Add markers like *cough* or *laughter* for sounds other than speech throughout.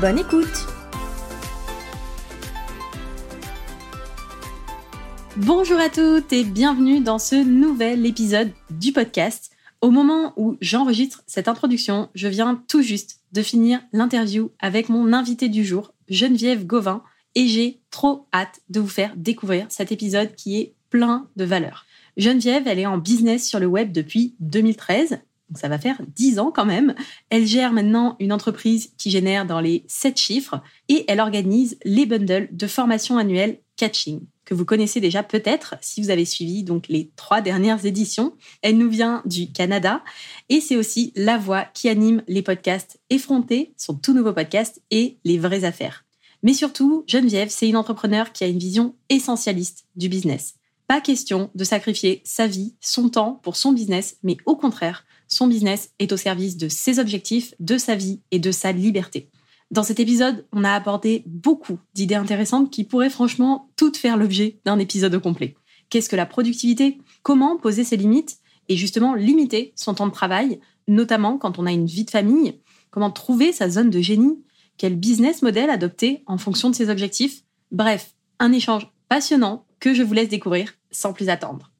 Bonne écoute Bonjour à toutes et bienvenue dans ce nouvel épisode du podcast. Au moment où j'enregistre cette introduction, je viens tout juste de finir l'interview avec mon invité du jour, Geneviève Gauvin, et j'ai trop hâte de vous faire découvrir cet épisode qui est plein de valeur. Geneviève, elle est en business sur le web depuis 2013 donc ça va faire 10 ans quand même. Elle gère maintenant une entreprise qui génère dans les 7 chiffres et elle organise les bundles de formation annuelle Catching que vous connaissez déjà peut-être si vous avez suivi donc les trois dernières éditions. Elle nous vient du Canada et c'est aussi la voix qui anime les podcasts Effrontés, son tout nouveau podcast et Les vraies affaires. Mais surtout, Geneviève, c'est une entrepreneur qui a une vision essentialiste du business. Pas question de sacrifier sa vie, son temps pour son business, mais au contraire, son business est au service de ses objectifs, de sa vie et de sa liberté. Dans cet épisode, on a abordé beaucoup d'idées intéressantes qui pourraient franchement toutes faire l'objet d'un épisode complet. Qu'est-ce que la productivité? Comment poser ses limites? Et justement limiter son temps de travail, notamment quand on a une vie de famille? Comment trouver sa zone de génie? Quel business model adopter en fonction de ses objectifs? Bref, un échange passionnant que je vous laisse découvrir sans plus attendre.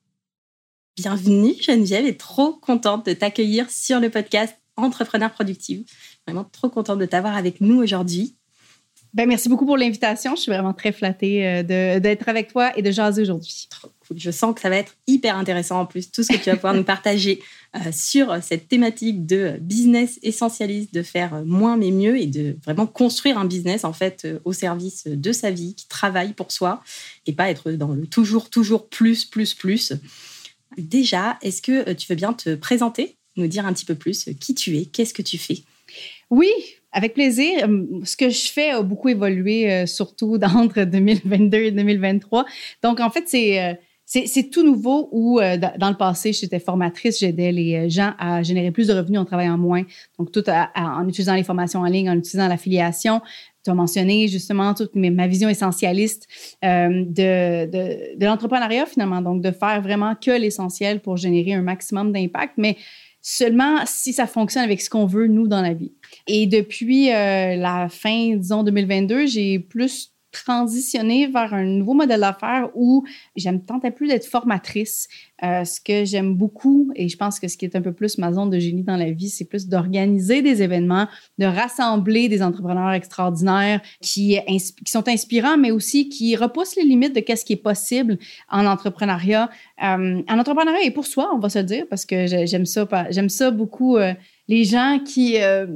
Bienvenue Geneviève et trop contente de t'accueillir sur le podcast Entrepreneur Productive. Vraiment trop contente de t'avoir avec nous aujourd'hui. Ben, merci beaucoup pour l'invitation. Je suis vraiment très flattée euh, d'être avec toi et de jaser aujourd'hui. Trop cool. Je sens que ça va être hyper intéressant en plus, tout ce que tu vas pouvoir *laughs* nous partager euh, sur cette thématique de business essentialiste, de faire moins mais mieux et de vraiment construire un business en fait euh, au service de sa vie, qui travaille pour soi et pas être dans le toujours, toujours plus, plus, plus. Déjà, est-ce que euh, tu veux bien te présenter, nous dire un petit peu plus euh, qui tu es, qu'est-ce que tu fais? Oui, avec plaisir. Euh, ce que je fais a beaucoup évolué, surtout *laughs* entre 2022 et 2023. Donc, en fait, c'est c'est tout nouveau où, dans le passé, j'étais formatrice, j'aidais les gens à générer plus de revenus en travaillant moins. Donc, tout en utilisant les formations en ligne, en utilisant l'affiliation tu as mentionné justement toute ma vision essentialiste euh, de, de, de l'entrepreneuriat finalement, donc de faire vraiment que l'essentiel pour générer un maximum d'impact, mais seulement si ça fonctionne avec ce qu'on veut, nous, dans la vie. Et depuis euh, la fin, disons, 2022, j'ai plus transitionner vers un nouveau modèle d'affaires où j'aime tentais plus d'être formatrice. Euh, ce que j'aime beaucoup, et je pense que ce qui est un peu plus ma zone de génie dans la vie, c'est plus d'organiser des événements, de rassembler des entrepreneurs extraordinaires qui, qui sont inspirants, mais aussi qui repoussent les limites de qu'est-ce qui est possible en entrepreneuriat. Euh, en entrepreneuriat et pour soi, on va se dire, parce que j'aime ça, j'aime ça beaucoup. Euh, les gens qui, euh,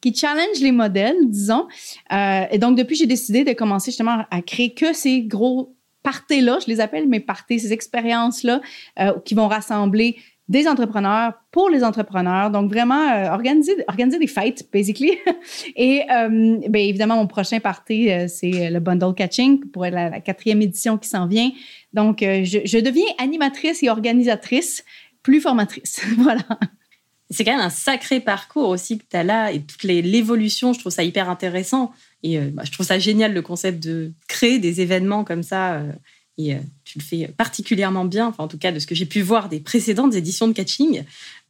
qui challengent les modèles, disons. Euh, et donc, depuis, j'ai décidé de commencer justement à créer que ces gros parties-là, je les appelle mes parties, ces expériences-là euh, qui vont rassembler des entrepreneurs pour les entrepreneurs. Donc, vraiment, euh, organiser, organiser des fêtes, basically. *laughs* Et euh, bien évidemment, mon prochain party, euh, c'est le Bundle Catching pour la, la quatrième édition qui s'en vient. Donc, je, je deviens animatrice et organisatrice, plus formatrice. *laughs* voilà. C'est quand même un sacré parcours aussi que tu as là et toute l'évolution, je trouve ça hyper intéressant. Et euh, bah, je trouve ça génial le concept de créer des événements comme ça. Euh, et euh, tu le fais particulièrement bien, enfin, en tout cas de ce que j'ai pu voir des précédentes éditions de catching.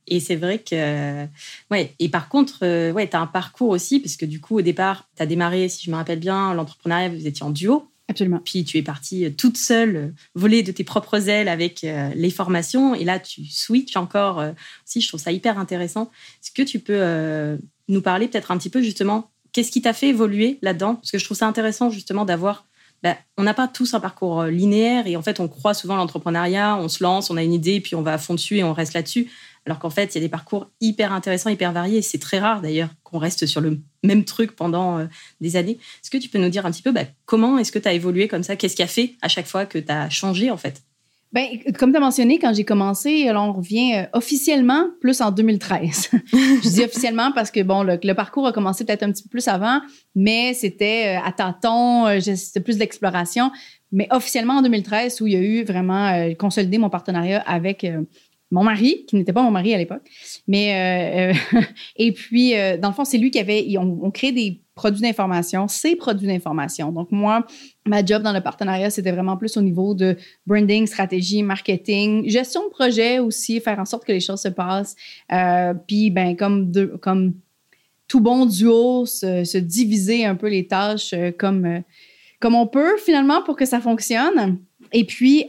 Et c'est vrai que, ouais, et par contre, ouais, tu as un parcours aussi, parce que du coup, au départ, tu as démarré, si je me rappelle bien, l'entrepreneuriat, vous étiez en duo. Absolument. Puis tu es partie euh, toute seule, euh, voler de tes propres ailes avec euh, les formations. Et là, tu switches encore aussi. Je trouve ça hyper intéressant. Est-ce que tu peux nous parler peut-être un petit peu justement, qu'est-ce qui t'a fait évoluer là-dedans? Parce que je trouve ça intéressant justement d'avoir. Bah, on n'a pas tous un parcours linéaire et en fait, on croit souvent l'entrepreneuriat, on se lance, on a une idée, puis on va à fond dessus et on reste là-dessus. Alors qu'en fait, il y a des parcours hyper intéressants, hyper variés. C'est très rare d'ailleurs qu'on reste sur le même truc pendant euh, des années. Est-ce que tu peux nous dire un petit peu bah, comment est-ce que tu as évolué comme ça? Qu'est-ce qui a fait à chaque fois que tu as changé en fait? Ben, comme tu as mentionné, quand j'ai commencé, on revient euh, officiellement plus en 2013. *laughs* je dis officiellement parce que, bon, le, parcours a commencé peut-être un petit peu plus avant, mais c'était euh, à tâtons, euh, c'était plus de l'exploration. Mais officiellement en 2013, où il y a eu vraiment consolidé mon partenariat avec mon mari, qui n'était pas mon mari à l'époque. Mais, *laughs* et puis, dans le fond, c'est lui qui avait, on, crée des produits d'information, c'est produits d'information. Donc, moi, ma job dans le partenariat, c'était vraiment plus au niveau de branding, stratégie, marketing, gestion de projet aussi, faire en sorte que les choses se passent. Euh, puis, ben, comme, comme tout bon duo, se, diviser un peu les tâches euh, euh, comme on peut finalement pour que ça fonctionne. Et puis,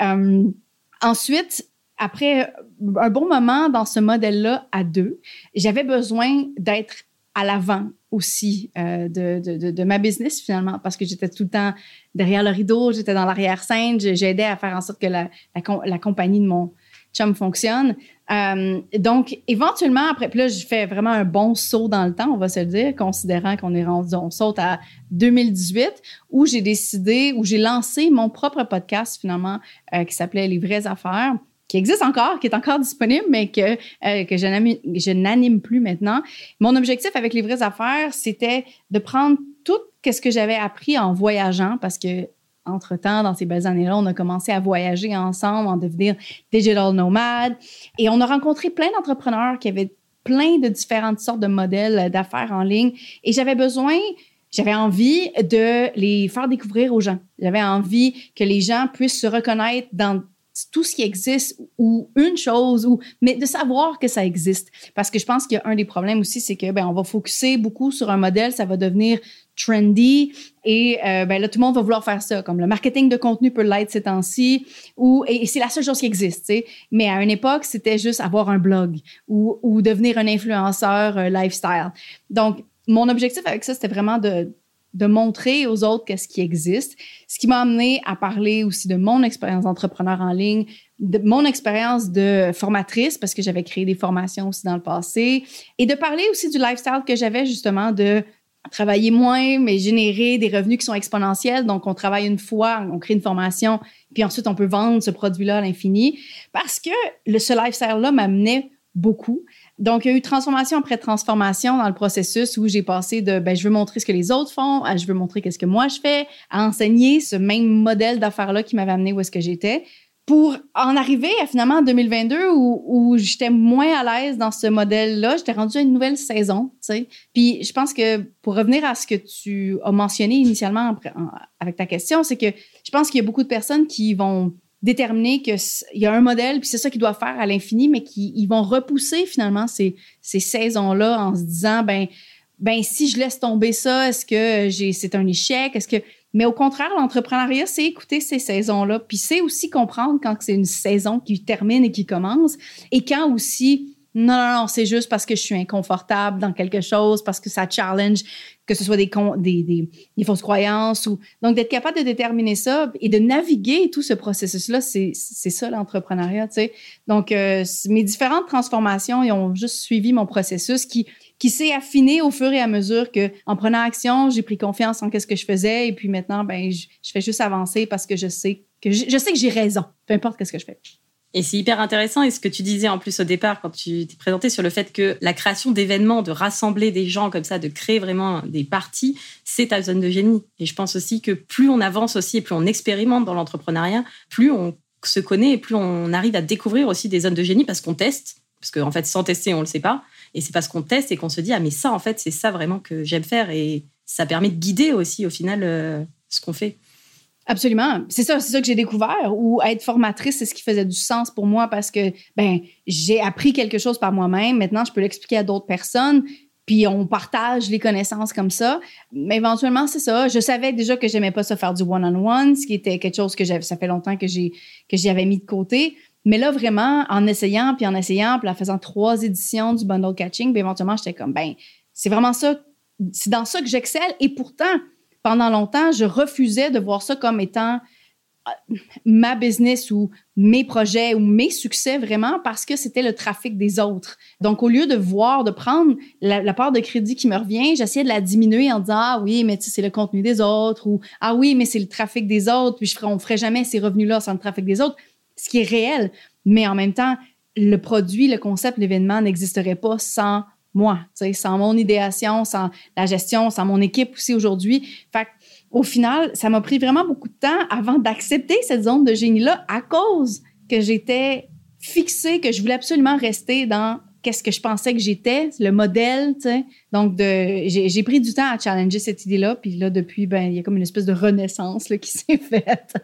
ensuite, après un bon moment dans ce modèle-là à deux, j'avais besoin d'être à l'avant aussi euh, de, de, de, ma business finalement parce que j'étais tout le temps derrière le rideau, j'étais dans l'arrière-scène, j'aidais à faire en sorte que la, la, compagnie de mon chum fonctionne. Euh, donc, éventuellement, après, puis là, je fais vraiment un bon saut dans le temps, on va se le dire, considérant qu'on est rendu, on saute à 2018, où j'ai décidé, où j'ai lancé mon propre podcast finalement euh, qui s'appelait Les vraies affaires qui existe encore, qui est encore disponible, mais que, euh, que je n'anime plus maintenant. Mon objectif avec les vraies affaires, c'était de prendre tout ce que j'avais appris en voyageant, parce que entre-temps, dans ces belles années-là, on a commencé à voyager ensemble, en devenir digital nomade. Et on a rencontré plein d'entrepreneurs qui avaient plein de différentes sortes de modèles d'affaires en ligne. Et j'avais besoin, j'avais envie de les faire découvrir aux gens. J'avais envie que les gens puissent se reconnaître dans tout ce qui existe ou une chose ou mais de savoir que ça existe. Parce que je pense qu'il y a un des problèmes aussi c'est que ben on va focuser beaucoup sur un modèle ça va devenir trendy et euh, ben là tout le monde va vouloir faire ça. Comme le marketing de contenu peut l'être ces temps-ci ou et, c'est la seule chose qui existe mais à une époque c'était juste avoir un blog ou, ou devenir un influenceur euh, lifestyle. Donc mon objectif avec ça c'était vraiment de de montrer aux autres qu'est-ce qui existe. Ce qui m'a amené à parler aussi de mon expérience d'entrepreneur en ligne, de mon expérience de formatrice, parce que j'avais créé des formations aussi dans le passé, et de parler aussi du lifestyle que j'avais justement de travailler moins, mais générer des revenus qui sont exponentiels. Donc, on travaille une fois, on crée une formation, puis ensuite, on peut vendre ce produit-là à l'infini. Parce que le, ce lifestyle-là m'amenait beaucoup. Donc, il y a eu transformation après transformation dans le processus où j'ai passé de ben, je veux montrer ce que les autres font je veux montrer qu'est-ce que moi je fais, à enseigner ce même modèle d'affaires-là qui m'avait amené où est-ce que j'étais pour en arriver finalement en 2022 où, où j'étais moins à l'aise dans ce modèle-là, j'étais rendue à une nouvelle saison, tu sais. Puis je pense que pour revenir à ce que tu as mentionné initialement avec ta question, c'est que je pense qu'il y a beaucoup de personnes qui vont déterminer qu'il y a un modèle, puis c'est ça qu'ils doivent faire à l'infini, mais qu'ils vont repousser finalement ces, ces saisons-là en se disant, ben, ben si je laisse tomber ça, est-ce que c'est un échec? Est-ce que mais au contraire, l'entrepreneuriat, c'est écouter ces saisons-là, puis c'est aussi comprendre quand c'est une saison qui termine et qui commence, et quand aussi non, non, non, c'est juste parce que je suis inconfortable dans quelque chose, parce que ça challenge, que ce soit des, des, des, fausses croyances. ou Donc, d'être capable de déterminer ça et de naviguer tout ce processus-là, c'est ça l'entrepreneuriat. Donc, euh, mes différentes transformations, ils ont juste suivi mon processus qui, qui s'est affiné au fur et à mesure que, en prenant action, j'ai pris confiance en ce que je faisais et puis maintenant, ben, je, je fais juste avancer parce que je sais que j'ai raison, peu importe ce que je fais. Et c'est hyper intéressant. Et ce que tu disais en plus au départ, quand tu t'es présenté sur le fait que la création d'événements, de rassembler des gens comme ça, de créer vraiment des parties, c'est ta zone de génie. Et je pense aussi que plus on avance aussi et plus on expérimente dans l'entrepreneuriat, plus on se connaît et plus on arrive à découvrir aussi des zones de génie parce qu'on teste. Parce qu'en en fait, sans tester, on ne le sait pas. Et c'est parce qu'on teste et qu'on se dit, ah, mais ça, en fait, c'est ça vraiment que j'aime faire. Et ça permet de guider aussi, au final, euh, ce qu'on fait. Absolument. C'est ça, c'est ça que j'ai découvert. Ou être formatrice, c'est ce qui faisait du sens pour moi parce que ben j'ai appris quelque chose par moi-même. Maintenant, je peux l'expliquer à d'autres personnes. Puis on partage les connaissances comme ça. Mais éventuellement, c'est ça. Je savais déjà que j'aimais pas ça faire du one-on-one, ce qui était quelque chose que j'avais, ça fait longtemps que j'ai que j'y avais mis de côté. Mais là, vraiment, en essayant, puis en essayant, puis en faisant trois éditions du bundle catching, puis éventuellement, j'étais comme, ben, c'est vraiment ça, c'est dans ça que j'excelle. Et pourtant, pendant longtemps, je refusais de voir ça comme étant euh, ma business ou mes projets ou mes succès vraiment parce que c'était le trafic des autres. Donc, au lieu de voir, de prendre la, part de crédit qui me revient, j'essayais de la diminuer en disant, ah oui, mais c'est le contenu des autres ou ah oui, mais c'est le trafic des autres, puis je ferais, on ferait jamais ces revenus-là sans le trafic des autres. ce qui est réel. Mais en même temps, le produit, le concept, l'événement n'existerait pas sans moi, sans mon idéation, sans la gestion, sans mon équipe aussi aujourd'hui. Fait au final, ça m'a pris vraiment beaucoup de temps avant d'accepter cette zone de génie-là à cause que j'étais fixée, que je voulais absolument rester dans qu'est-ce que je pensais que j'étais, le modèle, tu sais. Donc, j'ai pris du temps à challenger cette idée-là. Puis là, depuis, ben, il y a comme une espèce de renaissance qui *laughs* s'est faite.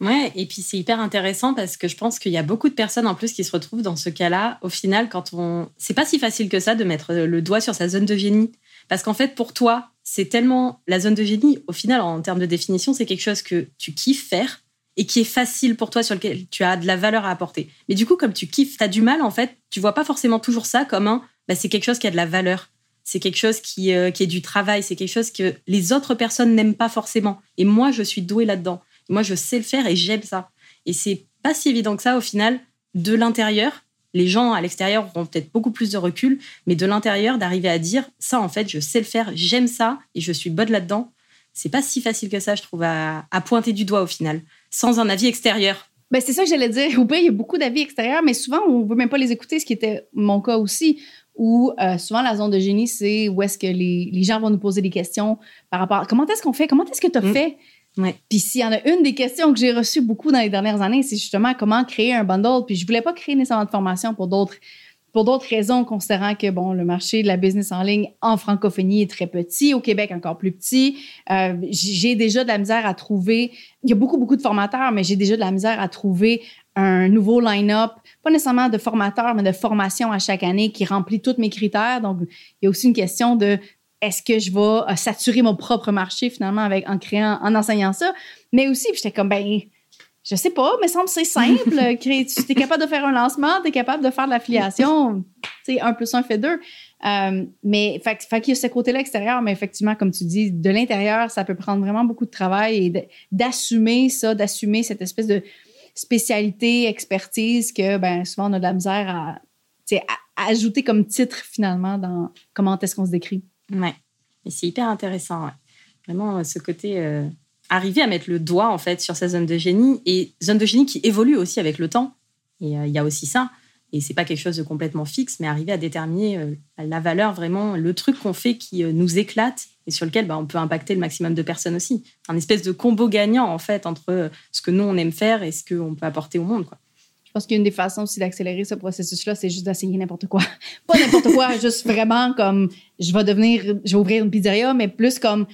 Ouais, et puis c'est hyper intéressant parce que je pense qu'il y a beaucoup de personnes en plus qui se retrouvent dans ce cas-là. Au final, quand on. C'est pas si facile que ça de mettre le doigt sur sa zone de génie. Parce qu'en fait, pour toi, c'est tellement. La zone de génie, au final, en termes de définition, c'est quelque chose que tu kiffes faire et qui est facile pour toi, sur lequel tu as de la valeur à apporter. Mais du coup, comme tu kiffes, tu as du mal, en fait, tu vois pas forcément toujours ça comme un, bah, c'est quelque chose qui a de la valeur. C'est quelque chose qui, euh, qui est du travail, c'est quelque chose que les autres personnes n'aiment pas forcément. Et moi, je suis douée là-dedans. Moi, je sais le faire et j'aime ça. Et c'est pas si évident que ça, au final, de l'intérieur. Les gens à l'extérieur auront peut-être beaucoup plus de recul, mais de l'intérieur, d'arriver à dire ça, en fait, je sais le faire, j'aime ça et je suis bonne là-dedans. C'est pas si facile que ça, je trouve, à, à pointer du doigt au final sans un avis extérieur. Ben, c'est ça que j'allais dire. Au il y a beaucoup d'avis extérieurs, mais souvent, on ne veut même pas les écouter, ce qui était mon cas aussi, où euh, souvent la zone de génie, c'est où est-ce que les, les, gens vont nous poser des questions par rapport à comment est-ce qu'on fait, comment est-ce que tu as mm. fait? Ouais. Puis s'il y en a une des questions que j'ai reçues beaucoup dans les dernières années, c'est justement comment créer un bundle. Puis je voulais pas créer nécessairement de formation pour d'autres pour d'autres raisons, considérant que bon, le marché de la business en ligne en francophonie est très petit, au Québec encore plus petit. Euh, j'ai déjà de la misère à trouver. Il y a beaucoup, beaucoup de formateurs, mais j'ai déjà de la misère à trouver un nouveau line-up, pas nécessairement de formateurs, mais de formation à chaque année qui remplit tous mes critères. Donc, il y a aussi une question de est-ce que je vais euh, saturer mon propre marché finalement avec en créant, en enseignant ça? Mais aussi, j'étais comme ben je sais pas, mais semble c'est simple. *laughs* tu es capable de faire un lancement, tu es capable de faire de l'affiliation. Tu sais, un plus un fait deux. Euh, mais fait, fait qu'il y a ce côté-là extérieur, mais effectivement, comme tu dis, de l'intérieur, ça peut prendre vraiment beaucoup de travail et d'assumer ça, d'assumer cette espèce de spécialité, expertise que ben, souvent on a de la misère à, à ajouter comme titre finalement dans comment est-ce qu'on se décrit. Ouais. Et c'est hyper intéressant. Vraiment, ce côté. Euh, arriver à mettre le doigt en fait sur sa zone de génie et zone de génie qui évolue aussi avec le temps. Et euh, il y a aussi ça. Et c'est pas quelque chose de complètement fixe, mais arriver à déterminer euh, la valeur vraiment, le truc qu'on fait qui euh, nous éclate et sur lequel bah, on peut impacter le maximum de personnes aussi. Un espèce de combo gagnant en fait entre ce que nous on aime faire et ce qu'on peut apporter au monde. Pense qu'une des façons aussi d'accélérer ce processus-là, c'est juste d'essayer n'importe quoi. *laughs* Pas n'importe quoi, juste vraiment comme je vais devenir, je vais ouvrir une pizzeria, mais plus comme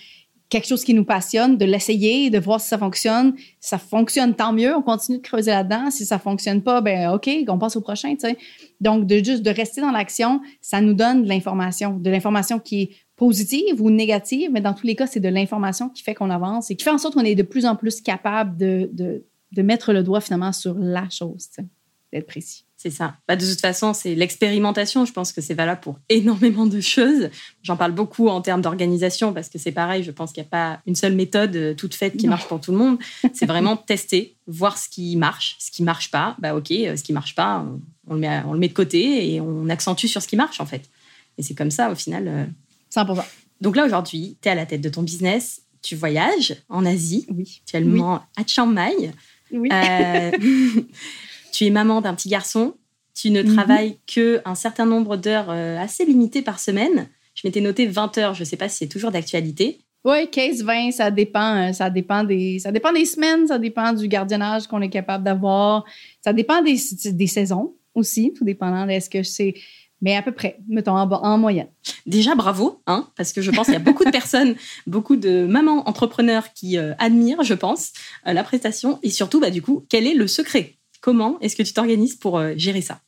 quelque chose qui nous passionne, de l'essayer, de voir si ça fonctionne. Ça fonctionne, tant mieux, on continue de creuser là-dedans. Si ça fonctionne pas, ben OK, on passe au prochain, tu sais. Donc, de juste de rester dans l'action, ça nous donne de l'information, de l'information qui est positive ou négative, mais dans tous les cas, c'est de l'information qui fait qu'on avance et qui fait en sorte qu'on est de plus en plus capable de, de mettre le doigt finalement sur la chose, d'être précis. C'est ça. Bah, de toute façon, c'est l'expérimentation. Je pense que c'est valable pour énormément de choses. J'en parle beaucoup en termes d'organisation parce que c'est pareil. Je pense qu'il n'y a pas une seule méthode euh, toute faite qui marche pour tout le monde. C'est vraiment *laughs* tester, voir ce qui marche, ce qui marche pas. Bah ok, euh, ce qui marche pas, on, le met, on le met de côté et on accentue sur ce qui marche en fait. Et c'est comme ça au final. 100%. Euh. Donc là aujourd'hui, tu es à la tête de ton business. Tu voyages en Asie. Oui. Actuellement à Chiang Mai. Oui. *laughs* tu es maman d'un petit garçon, tu ne mhm. travailles que un certain nombre d'heures euh, assez limitées par semaine. Je m'étais noté 20 heures, je ne sais pas si c'est toujours d'actualité. Oui, 15, 20, ça dépend. Euh, ça dépend, des, ça dépend des semaines, ça dépend du gardiennage qu'on est capable d'avoir. Ça dépend des, des saisons aussi, tout dépendant de ce que c'est. Mais à peu près, mettons en, en, moyenne. Déjà, bravo, hein, parce que je pense qu'il y a beaucoup de *laughs* personnes, beaucoup de mamans entrepreneurs qui euh, admirent, je pense, la prestation. Et surtout, bah, du coup, quel est le secret? Comment est-ce que tu t'organises pour euh, gérer ça?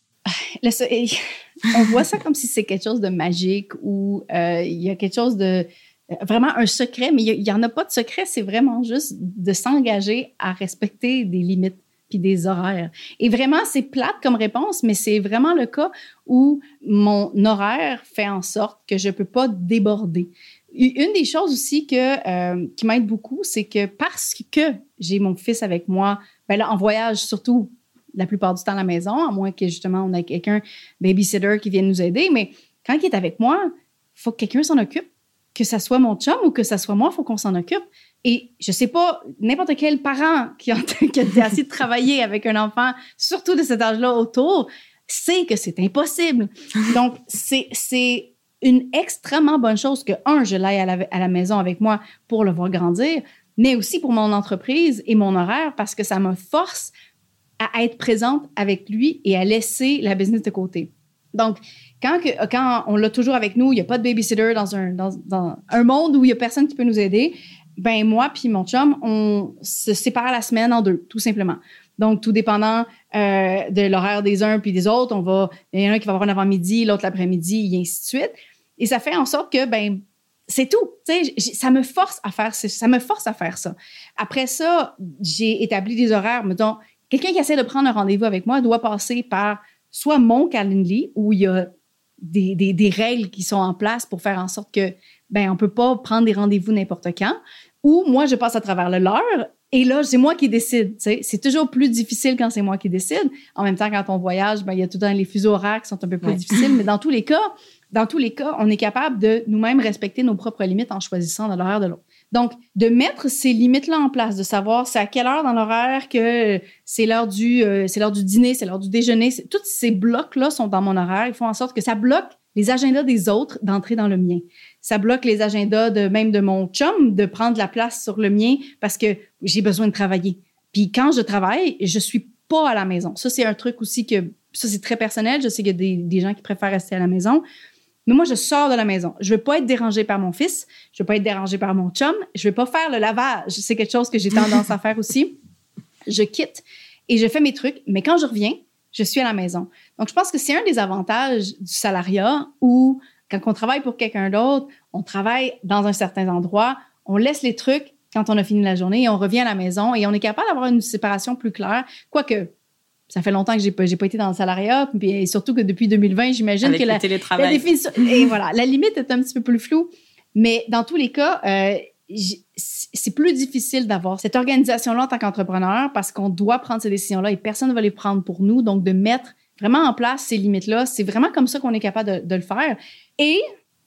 *laughs* on voit ça comme si c'est quelque chose de magique ou euh, il y a quelque chose de euh, vraiment un secret, mais il n'y en a pas de secret, c'est vraiment juste de s'engager à respecter des limites des horaires. Et vraiment, c'est plate comme réponse, mais c'est vraiment le cas où mon horaire fait en sorte que je ne peux pas déborder. Une des choses aussi que, qui m'aide beaucoup, c'est que parce que j'ai mon fils avec moi, ben là, en voyage surtout, la plupart du temps à la maison, à moins que justement on ait quelqu'un, babysitter, qui vienne nous aider. Mais quand il est avec moi, il faut que quelqu'un s'en occupe. que ça soit mon chum ou que ça soit moi, il faut qu'on s'en occupe. Et je sais pas, n'importe quel parent qui a, *laughs* qui a assez de travailler avec un enfant, surtout de cet âge-là autour, sait que c'est impossible. *laughs* Donc, c'est, c'est une extrêmement bonne chose que, un, je l'aille à la, à la maison avec moi pour le voir grandir, mais aussi pour mon entreprise et mon horaire parce que ça me force à être présente avec lui et à laisser la business de côté. Donc, quand, que, quand on l'a toujours avec nous, il n'y a pas de babysitter dans un, dans, dans un monde où il n'y a personne qui peut nous aider, ben moi puis mon chum, on se sépare la semaine en deux, tout simplement. Donc, tout dépendant euh, de l'horaire des uns puis des autres, on va, il y en a un qui va avoir un avant-midi, l'autre l'après-midi, et ainsi de suite. Et ça fait en sorte que, ben, c'est tout. Ça me force à faire ça. me force à faire ça. Après ça, j'ai établi des horaires. Mettons, quelqu'un qui essaie de prendre un rendez-vous avec moi doit passer par soit mon Calendly, où il y a des, des, règles qui sont en place pour faire en sorte que ben on peut pas prendre des rendez-vous n'importe quand, ou moi je passe à travers le leur et là c'est moi qui décide. C'est toujours plus difficile quand c'est moi qui décide. En même temps, quand on voyage, ben il y a tout le temps les fuseaux horaires qui sont un peu plus difficiles, mais dans tous les cas, dans tous les cas, on est capable de nous-mêmes respecter nos propres limites en choisissant de l'horaire de l'autre. Donc, de mettre ces limites-là en place, de savoir c'est à quelle heure dans l'horaire que c'est l'heure du, euh, c'est l'heure du dîner, c'est l'heure du déjeuner. Tous ces blocs-là sont dans mon horaire. Ils font en sorte que ça bloque les agendas des autres d'entrer dans le mien. Ça bloque les agendas de même de mon chum de prendre la place sur le mien parce que j'ai besoin de travailler. Puis quand je travaille, je suis pas à la maison. Ça, c'est un truc aussi que, ça, c'est très personnel. Je sais qu'il y a des, des gens qui préfèrent rester à la maison. Mais moi, je sors de la maison. Je veux pas être dérangée par mon fils. Je veux pas être dérangée par mon chum. Je veux pas faire le lavage. C'est quelque chose que j'ai tendance à faire aussi. Je quitte et je fais mes trucs. Mais quand je reviens, je suis à la maison. Donc, je pense que c'est un des avantages du salariat où, quand on travaille pour quelqu'un d'autre, on travaille dans un certain endroit, on laisse les trucs quand on a fini la journée et on revient à la maison et on est capable d'avoir une séparation plus claire. Quoique, ça fait longtemps que j'ai pas, pas été dans le salariat, et surtout que depuis 2020, j'imagine que la, la définition, et voilà, la limite est un petit peu plus floue. Mais dans tous les cas, euh, c'est plus difficile d'avoir cette organisation-là en tant qu'entrepreneur parce qu'on doit prendre ces décisions-là et personne ne va les prendre pour nous. Donc, de mettre vraiment en place ces limites-là, c'est vraiment comme ça qu'on est capable de, le faire. Et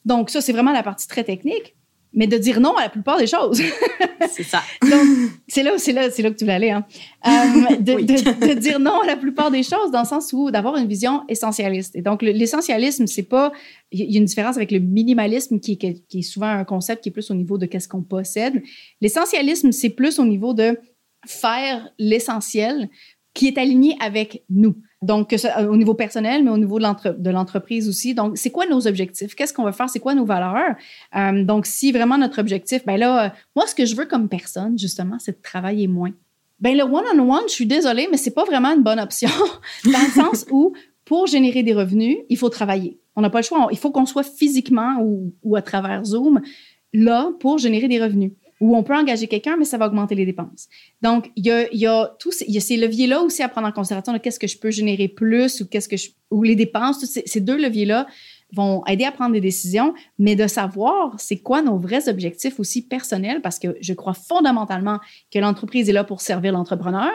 donc, ça, c'est vraiment la partie très technique mais de dire non à la plupart des choses. *laughs* c'est ça. *laughs* Donc, c'est là, c'est là, c'est là que tu voulais aller. Hein. Euh, de, de, de, dire non à la plupart des choses dans le sens où d'avoir une vision essentialiste. Et donc, l'essentialisme, c'est pas, il y a une différence avec le minimalisme qui, qui, qui, est souvent un concept qui est plus au niveau de qu'est-ce qu'on possède. L'essentialisme, c'est plus au niveau de faire l'essentiel qui est aligné avec nous. Donc, euh, au niveau personnel, mais au niveau de l'entreprise aussi. Donc, c'est quoi nos objectifs? Qu'est-ce qu'on veut faire? C'est quoi nos valeurs? Euh, donc, si vraiment notre objectif, ben là, euh, moi, ce que je veux comme personne, justement, c'est de travailler moins. Ben le one-on-one, je suis désolée, mais c'est pas vraiment une bonne option *laughs* dans le sens où, pour générer des revenus, il faut travailler. On n'a pas le choix. Il faut qu'on soit physiquement ou, ou à travers Zoom là pour générer des revenus où on peut engager quelqu'un, mais ça va augmenter les dépenses. Donc, il y a, tous, ces leviers-là aussi à prendre en considération qu'est-ce que je peux générer plus ou qu'est-ce que ou les dépenses. Tous ces, deux leviers-là vont aider à prendre des décisions, mais de savoir c'est quoi nos vrais objectifs aussi personnels, parce que je crois fondamentalement que l'entreprise est là pour servir l'entrepreneur.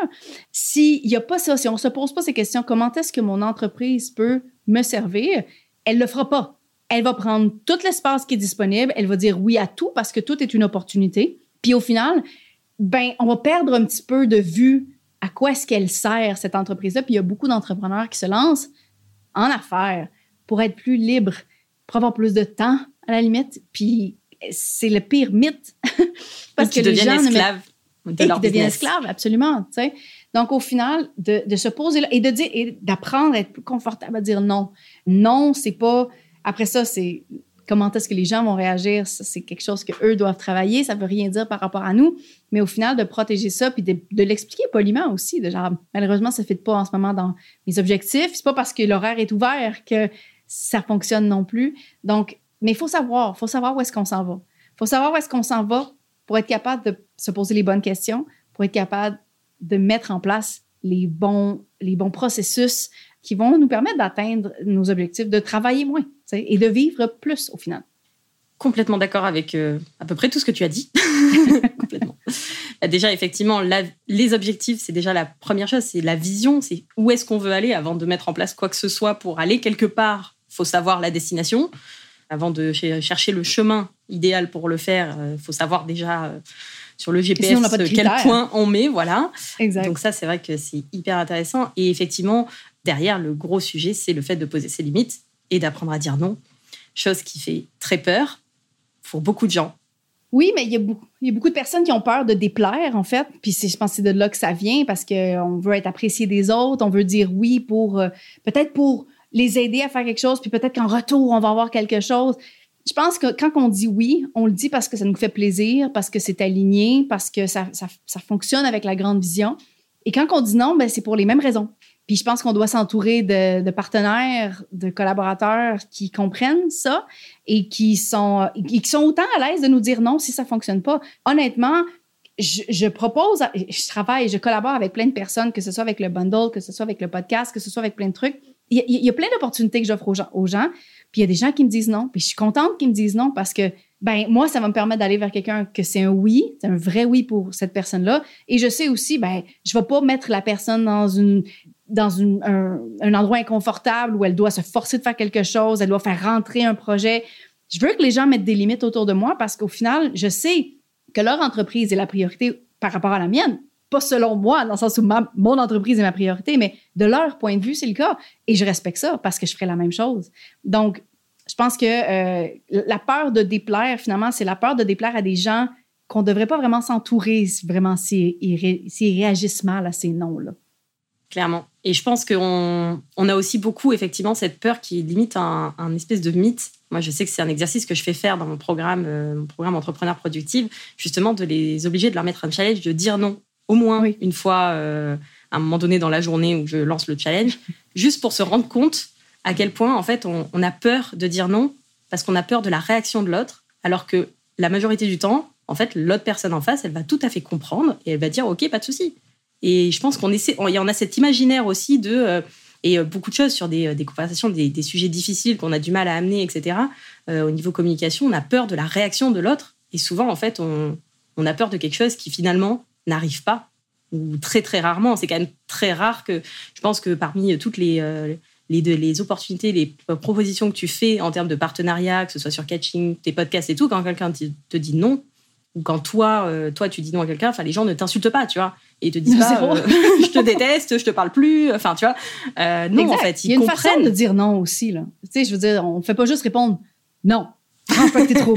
S'il n'y a pas ça, si on ne se pose pas ces questions, comment est-ce que mon entreprise peut me servir, elle ne le fera pas elle va prendre tout l'espace qui est disponible, elle va dire oui à tout parce que tout est une opportunité. Puis au final, ben, on va perdre un petit peu de vue à quoi est-ce qu'elle sert, cette entreprise-là. Puis il y a beaucoup d'entrepreneurs qui se lancent en affaires pour être plus libres, pour avoir plus de temps, à la limite. Puis c'est le pire mythe. *laughs* parce que les gens esclaves de et deviennent esclaves, absolument. Tu sais. Donc, au final, de, de se poser là et de dire et d'apprendre à être plus confortable à dire non. Non, c'est pas après ça, c'est comment est-ce que les gens vont réagir? c'est quelque chose qu'eux doivent travailler. Ça veut rien dire par rapport à nous. Mais au final, de protéger ça puis de, l'expliquer poliment aussi. De genre, malheureusement, ça ne fait pas en ce moment dans mes objectifs. C'est pas parce que l'horaire est ouvert que ça fonctionne non plus. Donc, mais il faut savoir, faut savoir où est-ce qu'on s'en va. Il faut savoir où est-ce qu'on s'en va pour être capable de se poser les bonnes questions, pour être capable de mettre en place les bons, les bons processus qui vont nous permettre d'atteindre nos objectifs, de travailler moins et de vivre plus au final. Complètement d'accord avec euh, à peu près tout ce que tu as dit. *laughs* Complètement. Bah, déjà, effectivement, les objectifs, c'est déjà la première chose, c'est la vision, c'est où est-ce qu'on veut aller avant de mettre en place quoi que ce soit pour aller quelque part. faut savoir la destination. avant de chercher le chemin idéal pour le faire, il faut savoir déjà sur le GPS quel point on met, voilà. Donc ça, c'est vrai que c'est hyper intéressant. Et effectivement, derrière, le gros sujet, c'est le fait de poser ses limites et d'apprendre à dire non, chose qui fait très peur pour beaucoup de gens. Oui, mais il y, a beaucoup, de personnes qui ont peur de déplaire, en fait. Puis je pense que c'est de là que ça vient parce qu'on veut être apprécié des autres, on veut dire oui pour, euh, peut-être pour les aider à faire quelque chose, puis peut-être qu'en retour, on va avoir quelque chose. Je pense que quand on dit oui, on le dit parce que ça nous fait plaisir, parce que c'est aligné, parce que ça, ça, ça, fonctionne avec la grande vision. Et quand on dit non, ben, c'est pour les mêmes raisons. Puis je pense qu'on doit s'entourer de, partenaires, de collaborateurs qui comprennent ça et qui sont, qui sont autant à l'aise de nous dire non si ça fonctionne pas. Honnêtement, je, propose, je travaille, je collabore avec plein de personnes, que ce soit avec le bundle, que ce soit avec le podcast, que ce soit avec plein de trucs. Il y, a plein d'opportunités que j'offre aux gens, aux gens. Puis il y a des gens qui me disent non. Puis je suis contente qu'ils me disent non parce que, ben moi, ça va me permettre d'aller vers quelqu'un que c'est un oui, c'est un vrai oui pour cette personne-là. Et je sais aussi, ben, je vais pas mettre la personne dans une dans un, endroit inconfortable où elle doit se forcer de faire quelque chose, elle doit faire rentrer un projet. Je veux que les gens mettent des limites autour de moi parce qu'au final, je sais que leur entreprise est la priorité par rapport à la mienne pas selon moi, dans le sens où mon entreprise est ma priorité, mais de leur point de vue, c'est le cas. Et je respecte ça parce que je ferai la même chose. Donc, je pense que euh, la peur de déplaire, finalement, c'est la peur de déplaire à des gens qu'on ne devrait pas vraiment s'entourer vraiment s'ils réagissent mal à ces noms-là. Clairement. Et je pense qu'on on a aussi beaucoup, effectivement, cette peur qui limite un, un espèce de mythe. Moi, je sais que c'est un exercice que je fais faire dans mon programme, euh, mon programme Entrepreneur Productive, justement, de les obliger de leur mettre un challenge, de dire non au moins une fois euh, à un moment donné dans la journée où je lance le challenge, *laughs* juste pour se rendre compte à quel point en fait on, a peur de dire non parce qu'on a peur de la réaction de l'autre, alors que la majorité du temps, en fait, l'autre personne en face, elle va tout à fait comprendre et elle va dire ok, pas de souci. Et je pense qu'on essaie, il y en a cet imaginaire aussi de euh, et euh, beaucoup de choses sur des, conversations, des, sujets difficiles qu'on a du mal à amener, etc. au niveau communication, on a peur de la réaction de l'autre et souvent en fait on, on a peur de quelque chose qui finalement n'arrive pas, ou très très rarement. C'est quand même très rare que je pense que parmi toutes les, euh, les, les opportunités, les propositions que tu fais en termes de partenariat, que ce soit sur Catching, tes podcasts et tout, quand quelqu'un te dit non, ou quand toi, euh, toi tu dis non à quelqu'un, les gens ne t'insultent pas, tu vois, et te disent pas, euh, *laughs* je te déteste, je te parle plus, enfin tu vois, non en fait, ils Il y a une façon de dire non aussi là. Tu sais, je veux dire, on fait pas juste répondre non trop.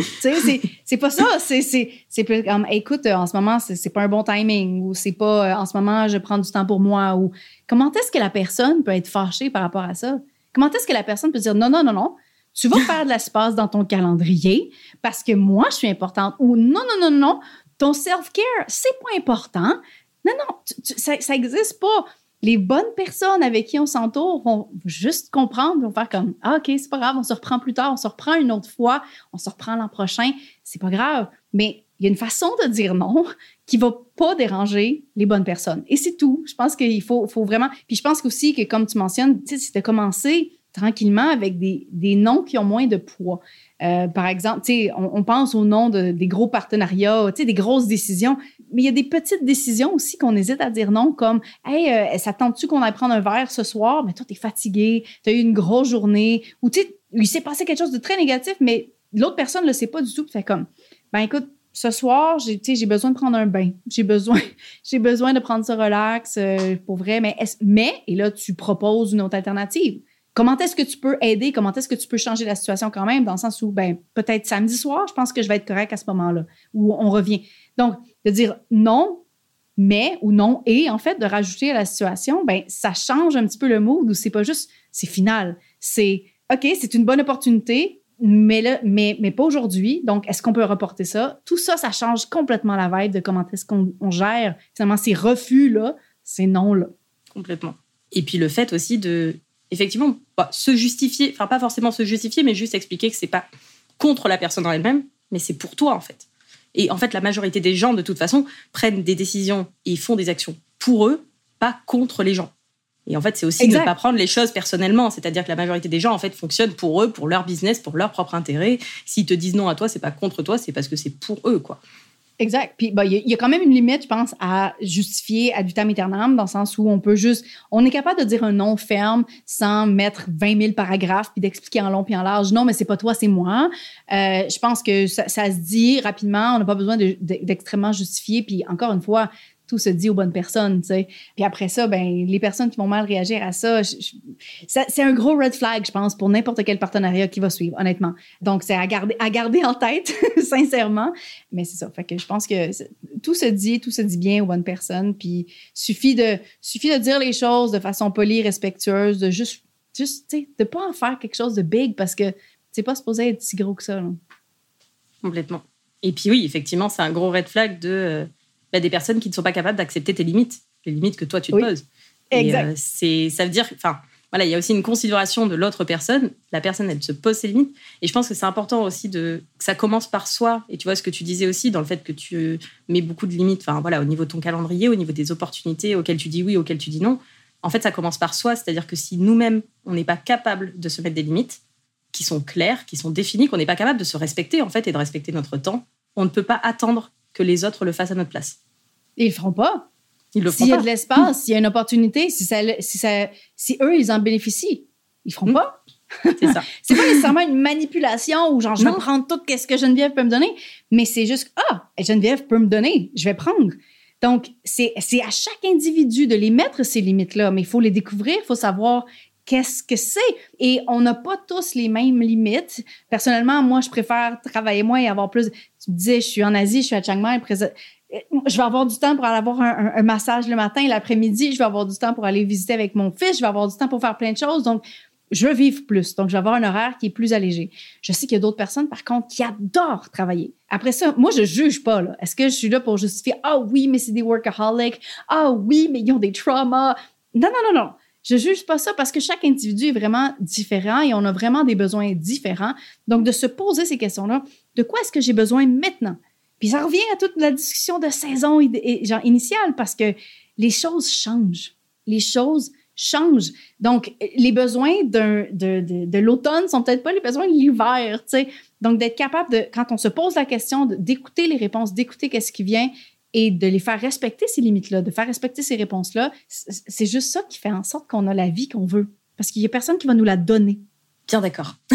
c'est pas ça. C'est plus comme, écoute, en ce moment, c'est pas un bon timing ou c'est pas, euh, en ce moment, je prends du temps pour moi ou comment est-ce que la personne peut être fâchée par rapport à ça? Comment est-ce que la personne peut dire non, non, non, non, tu vas faire de l'espace dans ton calendrier parce que moi, je suis importante ou non, non, non, non, ton self-care, c'est pas important. Non, non, ça, ça existe pas les bonnes personnes avec qui on s'entoure vont juste comprendre, vont faire comme ah, OK, c'est pas grave, on se reprend plus tard, on se reprend une autre fois, on se reprend l'an prochain, c'est pas grave. Mais il y a une façon de dire non *laughs* qui va pas déranger les bonnes personnes. Et c'est tout. Je pense qu'il faut, faut vraiment. Puis je pense aussi que, comme tu mentionnes, tu sais, c'est de commencer tranquillement avec des, des noms qui ont moins de poids. Euh, par exemple, on, on pense au nom de, des gros partenariats, des grosses décisions, mais il y a des petites décisions aussi qu'on hésite à dire non, comme Hey, euh, ça tente-tu qu'on aille prendre un verre ce soir? Mais toi, tu es fatigué, tu as eu une grosse journée, ou il s'est passé quelque chose de très négatif, mais l'autre personne ne le sait pas du tout. Fait comme, ben écoute, ce soir, j'ai, besoin de prendre un bain. J'ai besoin, *laughs* besoin de prendre ça relax, euh, pour vrai. Mais, mais, et là, tu proposes une autre alternative. Comment est-ce que tu peux aider? Comment est-ce que tu peux changer la situation quand même? Dans le sens où, ben, peut-être samedi soir, je pense que je vais être correct à ce moment-là, où on revient. Donc, de dire non, mais ou non et, en fait, de rajouter à la situation, ben, ça change un petit peu le mood où c'est pas juste, c'est final. C'est, OK, c'est une bonne opportunité, mais, là, mais, mais pas aujourd'hui. Donc, est-ce qu'on peut reporter ça? Tout ça, ça change complètement la vibe de comment est-ce qu'on gère finalement ces refus-là, ces non-là. Complètement. Et puis le fait aussi de effectivement, bah, se justifier, enfin pas forcément se justifier, mais juste expliquer que c'est pas contre la personne en elle-même, mais c'est pour toi en fait. Et en fait, la majorité des gens, de toute façon, prennent des décisions et font des actions pour eux, pas contre les gens. Et en fait, c'est aussi ne pas prendre les choses personnellement. C'est-à-dire que la majorité des gens, en fait, fonctionnent pour eux, pour leur business, pour leur propre intérêt. S'ils te disent non à toi, c'est pas contre toi, c'est parce que c'est pour eux, quoi. Exact. Puis bah, il y, a quand même une limite, je pense, à justifier ad vitam aeternam, dans le sens où on peut juste, on est capable de dire un nom ferme sans mettre 20 000 paragraphes puis d'expliquer en long puis en large. Non, mais c'est pas toi, c'est moi. Euh, je pense que ça, se dit rapidement. On n'a pas besoin d'extrêmement justifier. Puis encore une fois, tout se dit aux bonnes personnes, tu sais. Puis après ça, ben les personnes qui vont mal réagir à ça, c'est un gros red flag, je pense, pour n'importe quel partenariat qui va suivre, honnêtement. Donc, c'est à garder, à garder en tête, *laughs* sincèrement. Mais c'est ça. Fait que je pense que tout se dit, tout se dit bien aux bonnes personnes. Puis suffit de, suffit de dire les choses de façon polie, respectueuse, de juste, juste, tu sais, de pas en faire quelque chose de big parce que c'est pas supposé être si gros que ça. Complètement. Et puis oui, effectivement, c'est un gros red flag de euh, bah, des personnes qui ne sont pas capables d'accepter tes limites, les limites que toi tu te poses. Exact. Euh, c'est, ça veut dire, enfin, voilà, il y a aussi une considération de l'autre personne. La personne, elle se pose ses limites. Et je pense que c'est important aussi de, que ça commence par soi. Et tu vois ce que tu disais aussi dans le fait que tu mets beaucoup de limites, enfin voilà, au niveau de ton calendrier, au niveau des opportunités auxquelles tu dis oui, auxquelles tu dis non. En fait, ça commence par soi. C'est-à-dire que si nous-mêmes, on n'est pas capable de se mettre des limites qui sont claires, qui sont définies, qu'on n'est pas capable de se respecter en fait et de respecter notre temps, on ne peut pas attendre que les autres le fassent à notre place. Ils le feront pas. Ils le S'il y a de l'espace, s'il y a une opportunité, si, ça, si, ça, si eux, ils en bénéficient, ils feront hmm. pas. C'est ça. *laughs* c'est pas nécessairement une manipulation où genre je vais prendre tout ce que Geneviève peut me donner, mais c'est juste ah Geneviève peut me donner, je vais prendre. Donc c'est à chaque individu de les mettre ces limites là, mais il faut les découvrir, il faut savoir qu'est-ce que c'est? Et on n'a pas tous les mêmes limites. Personnellement, moi je préfère travailler moins et avoir plus. Tu me disais je suis en Asie, je suis à Chiang Mai, je vais avoir du temps pour aller avoir un, massage le matin, l'après-midi, je vais avoir du temps pour aller visiter avec mon fils, je vais avoir du temps pour faire plein de choses. Donc, je veux vivre plus. Donc, je vais avoir un horaire qui est plus allégé. Je sais qu'il y a d'autres personnes, par contre, qui adorent travailler. Après ça, moi, je juge pas. Est-ce que je suis là pour justifier Ah oui, mais c'est des workaholics. Ah oui, mais ils ont des traumas? Non, non, non, non. Je juge pas ça parce que chaque individu est vraiment différent et on a vraiment des besoins différents. Donc, de se poser ces questions-là, de quoi est-ce que j'ai besoin maintenant? Puis ça revient à toute la discussion de saison genre initiale parce que les choses changent. Les choses changent. Donc, les besoins de, de, de l'automne sont peut-être pas les besoins de l'hiver, tu sais. Donc, d'être capable de, quand on se pose la question, d'écouter les réponses, d'écouter qu'est-ce qui vient et de les faire respecter ces limites-là, de faire respecter ces réponses-là, c'est juste ça qui fait en sorte qu'on a la vie qu'on veut. Parce qu'il y a personne qui va nous la donner. Bien d'accord. *laughs*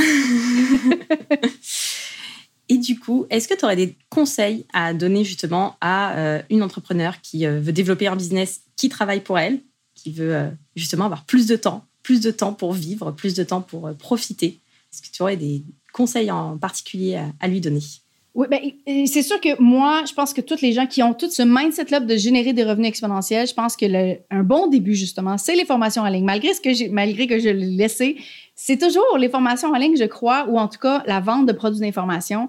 Et du coup, est-ce que tu aurais des conseils à donner justement à euh, une entrepreneur qui euh, veut développer un business qui travaille pour elle, qui veut euh, justement avoir plus de temps, plus de temps pour vivre, plus de temps pour profiter? Est-ce que tu aurais des conseils en particulier à lui donner? Oui, ben, c'est sûr que moi, je pense que toutes les gens qui ont tout ce mindset-là de générer des revenus exponentiels, je pense que le, un bon début, justement, c'est les formations en ligne. Malgré, ce que malgré que je l'ai laissé, c'est toujours les formations en ligne, je crois, ou en tout cas la vente de produits d'information,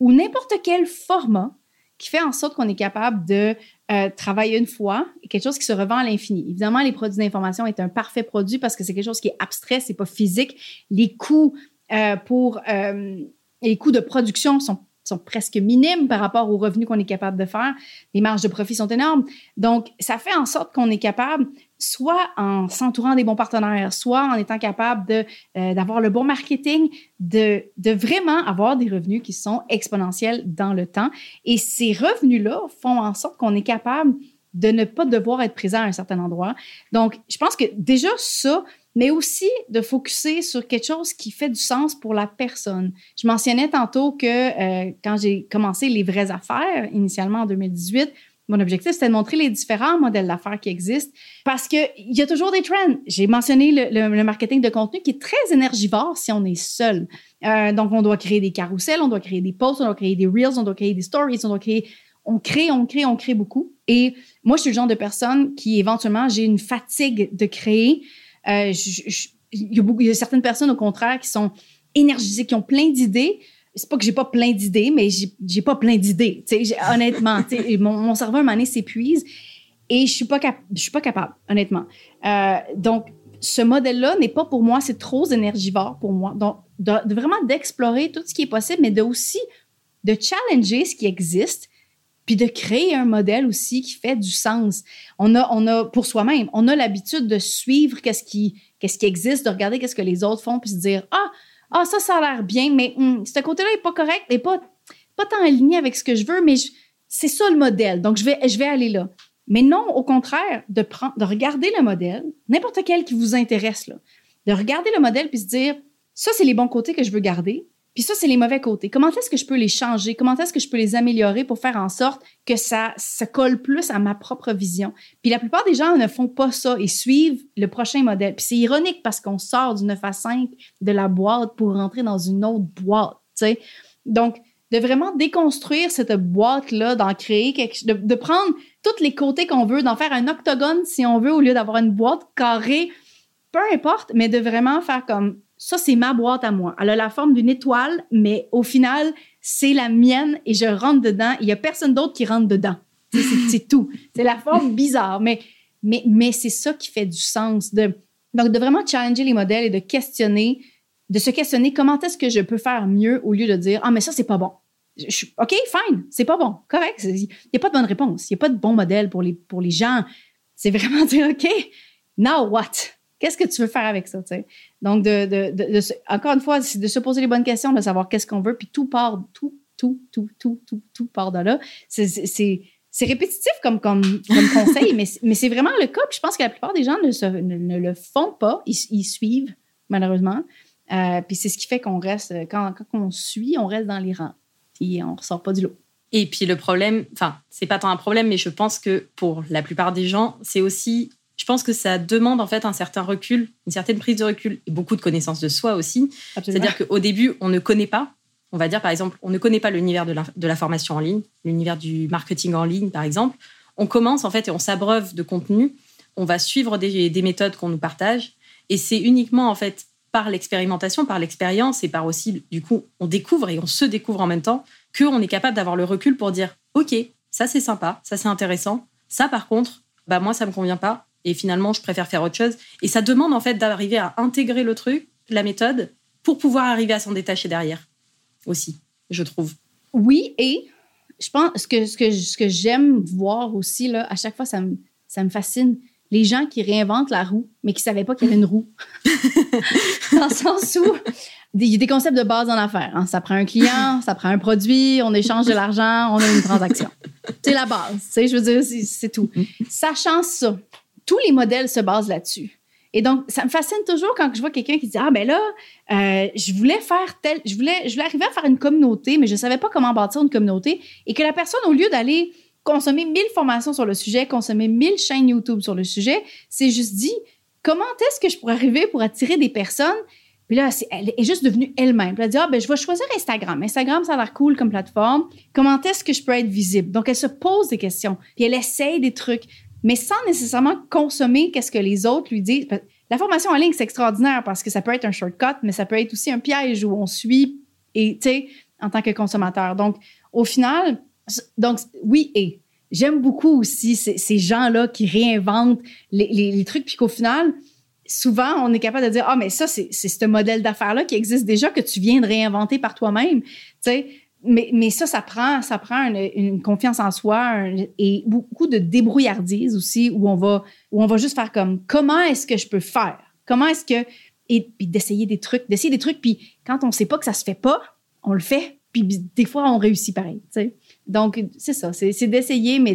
ou n'importe quel format qui fait en sorte qu'on est capable de euh, travailler une fois quelque chose qui se revend à l'infini. Évidemment, les produits d'information est un parfait produit parce que c'est quelque chose qui est abstrait, c'est pas physique. Les coûts euh, pour euh, les coûts de production sont sont presque minimes par rapport aux revenus qu'on est capable de faire. Les marges de profit sont énormes. Donc, ça fait en sorte qu'on est capable, soit en s'entourant des bons partenaires, soit en étant capable euh, d'avoir le bon marketing, de, de vraiment avoir des revenus qui sont exponentiels dans le temps. Et ces revenus-là font en sorte qu'on est capable de ne pas devoir être présent à un certain endroit. Donc, je pense que déjà ça, mais aussi de focuser sur quelque chose qui fait du sens pour la personne. Je mentionnais tantôt que euh, quand j'ai commencé les vraies affaires, initialement en 2018, mon objectif, c'était de montrer les différents modèles d'affaires qui existent parce qu'il y a toujours des trends. J'ai mentionné le, marketing de contenu qui est très énergivore si on est seul. Euh, donc, on doit créer des carousels, on doit créer des posts, on doit créer des reels, on doit créer des stories, on doit créer on crée, on crée, on crée beaucoup. Et moi, je suis le genre de personne qui, éventuellement, j'ai une fatigue de créer. Euh, il, y a certaines personnes, au contraire, qui sont énergisées, qui ont plein d'idées. C'est pas que j'ai pas plein d'idées, mais j'ai pas plein d'idées. Honnêtement, mon, mon cerveau, à un moment donné, s'épuise et je suis pas, je suis pas capable, honnêtement. Euh, donc, ce modèle-là n'est pas pour moi, c'est trop énergivore pour moi. Donc, de, vraiment d'explorer tout ce qui est possible, mais de aussi de challenger ce qui existe, puis de créer un modèle aussi qui fait du sens. On a, on a pour soi-même, on a l'habitude de suivre qu'est-ce qui, qu'est-ce qui existe, de regarder qu'est-ce que les autres font, puis se dire ah, ah ça, ça a l'air bien, mais hum, ce côté-là n'est pas correct, n'est pas, pas tant aligné avec ce que je veux, mais c'est ça le modèle. Donc, je vais, je vais aller là. Mais non, au contraire, de, prendre, de regarder le modèle, n'importe quel qui vous intéresse, là, de regarder le modèle puis se dire, ça, c'est les bons côtés que je veux garder. Puis ça, c'est les mauvais côtés. Comment est-ce que je peux les changer? Comment est-ce que je peux les améliorer pour faire en sorte que ça se colle plus à ma propre vision? Puis la plupart des gens ne font pas ça et suivent le prochain modèle. Puis c'est ironique parce qu'on sort du 9 à 5 de la boîte pour rentrer dans une autre boîte. Donc, de vraiment déconstruire cette boîte-là, d'en créer quelque de, de prendre tous les côtés qu'on veut, d'en faire un octogone si on veut, au lieu d'avoir une boîte carrée, peu importe, mais de vraiment faire comme ça, c'est ma boîte à moi. Elle a la forme d'une étoile, mais au final, c'est la mienne et je rentre dedans. Il n'y a personne d'autre qui rentre dedans. C'est tout. C'est la forme bizarre, mais, mais, mais c'est ça qui fait du sens. De, donc, de vraiment challenger les modèles et de questionner de se questionner comment est-ce que je peux faire mieux au lieu de dire ah mais ça c'est pas bon. OK, fine, c'est pas bon, correct. Il n'y a pas de bonne réponse, il n'y a pas de bon modèle pour les pour les gens. C'est vraiment dire OK, now what? Qu'est-ce que tu veux faire avec ça, Donc de, de, de, encore une fois, c'est de se poser les bonnes questions, de savoir qu'est-ce qu'on veut, puis tout part, tout, tout, tout, tout, tout, tout part de là. C'est répétitif comme, comme, comme *laughs* conseil, mais, mais c'est vraiment le cas. Puis je pense que la plupart des gens ne, se, ne, le font pas. Ils, ils suivent, malheureusement. Euh, puis c'est ce qui fait qu'on reste, quand, quand on suit, on reste dans les rangs. Puis on ressort pas du lot. Et puis le problème, enfin, c'est pas tant un problème, mais je pense que pour la plupart des gens, c'est aussi, je pense que ça demande en fait un certain recul, une certaine prise de recul et beaucoup de connaissance de soi aussi. C'est-à-dire qu'au début, on ne connaît pas. On va dire par exemple, on ne connaît pas l'univers de la, de la formation en ligne, l'univers du marketing en ligne par exemple. On commence en fait et on s'abreuve de contenu. On va suivre des, des méthodes qu'on nous partage. Et c'est uniquement en fait par l'expérimentation, par l'expérience et par aussi, du coup, on découvre et on se découvre en même temps qu'on est capable d'avoir le recul pour dire, OK, ça c'est sympa, ça c'est intéressant, ça par contre, bah moi ça me convient pas et finalement je préfère faire autre chose. Et ça demande en fait d'arriver à intégrer le truc, la méthode, pour pouvoir arriver à s'en détacher derrière aussi, je trouve. Oui, et je pense ce que, ce que, ce que j'aime voir aussi, là, à chaque fois, ça me, ça me fascine les gens qui réinventent la roue, mais qui ne savaient pas qu'il y avait une roue. *laughs* Dans le sens où il y a des concepts de base en affaires. Hein. Ça prend un client, ça prend un produit, on échange de l'argent, on a une transaction. c'est la base. Je veux dire, c'est tout. Sachant ça, tous les modèles se basent là-dessus. Et donc, ça me fascine toujours quand je vois quelqu'un qui dit Ah, ben là, euh, je voulais faire tel. Je voulais, je voulais arriver à faire une communauté, mais je ne savais pas comment bâtir une communauté. Et que la personne, au lieu d'aller consommer 1000 formations sur le sujet, consommer 1000 chaînes YouTube sur le sujet. C'est juste dit, comment est-ce que je pourrais arriver pour attirer des personnes? Puis là, elle est juste devenue elle-même. Puis elle dit, ah, ben, je vais choisir Instagram. Instagram, ça a l'air cool comme plateforme. Comment est-ce que je peux être visible? Donc, elle se pose des questions. Puis elle essaye des trucs, mais sans nécessairement consommer qu'est-ce que les autres lui disent. La formation en ligne, c'est extraordinaire parce que ça peut être un shortcut, mais ça peut être aussi un piège où on suit et, en tant que consommateur. Donc, au final, donc, oui, et j'aime beaucoup aussi ces, gens-là qui réinventent les, trucs, puis qu'au final, souvent, on est capable de dire, ah, mais ça, c'est ce modèle d'affaires-là qui existe déjà, que tu viens de réinventer par toi-même. Tu sais, mais, mais ça, ça prend, ça prend une, confiance en soi et beaucoup de débrouillardise aussi, où on va, où on va juste faire comme, comment est-ce que je peux faire? Comment est-ce que, et puis d'essayer des trucs, d'essayer des trucs, puis quand on sait pas que ça se fait pas, on le fait, puis des fois, on réussit pareil, tu sais. Donc, c'est ça, c'est d'essayer, mais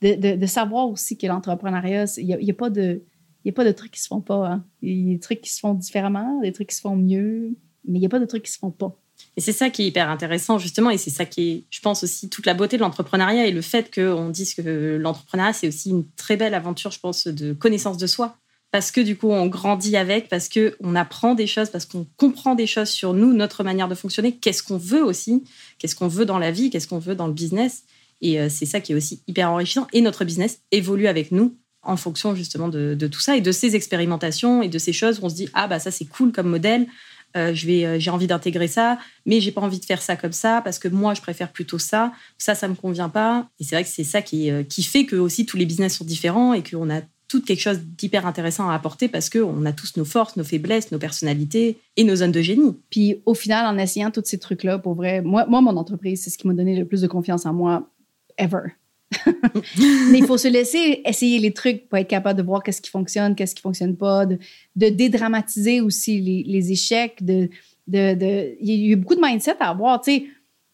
de, de, savoir aussi que l'entrepreneuriat, il n'y a, pas de... A pas de trucs qui se font pas. Hein. Il y a des trucs qui se font différemment, des trucs qui se font mieux, mais il n'y a pas de trucs qui se font pas. Et c'est ça qui est hyper intéressant, justement, et c'est ça qui est, je pense, aussi toute la beauté de l'entrepreneuriat et le fait qu'on dise que l'entrepreneuriat, c'est aussi une très belle aventure, je pense, de connaissance de soi parce que du coup on grandit avec, parce que on apprend des choses, parce qu'on comprend des choses sur nous, notre manière de fonctionner, qu'est-ce qu'on veut aussi, qu'est-ce qu'on veut dans la vie, qu'est-ce qu'on veut dans le business. Et euh, c'est ça qui est aussi hyper enrichissant. Et notre business évolue avec nous en fonction justement de, tout ça et de ces expérimentations et de ces choses où on se dit ah bah ça c'est cool comme modèle. Euh, je vais, euh, j'ai envie d'intégrer ça, mais j'ai pas envie de faire ça comme ça parce que moi je préfère plutôt ça. Ça, ça me convient pas. Et c'est vrai que c'est ça qui, qui fait que aussi tous les business sont différents et qu'on a tout quelque chose d'hyper intéressant à apporter parce qu'on a tous nos forces, nos faiblesses, nos personnalités et nos zones de génie. Puis au final, en essayant tous ces trucs-là, pour vrai, moi, moi mon entreprise, c'est ce qui m'a donné le plus de confiance en moi ever. *laughs* Mais il faut se laisser essayer les trucs pour être capable de voir qu'est-ce qui fonctionne, qu'est-ce qui fonctionne pas, de, dédramatiser aussi les, échecs. De, de, il y a beaucoup de mindset à avoir. Tu sais,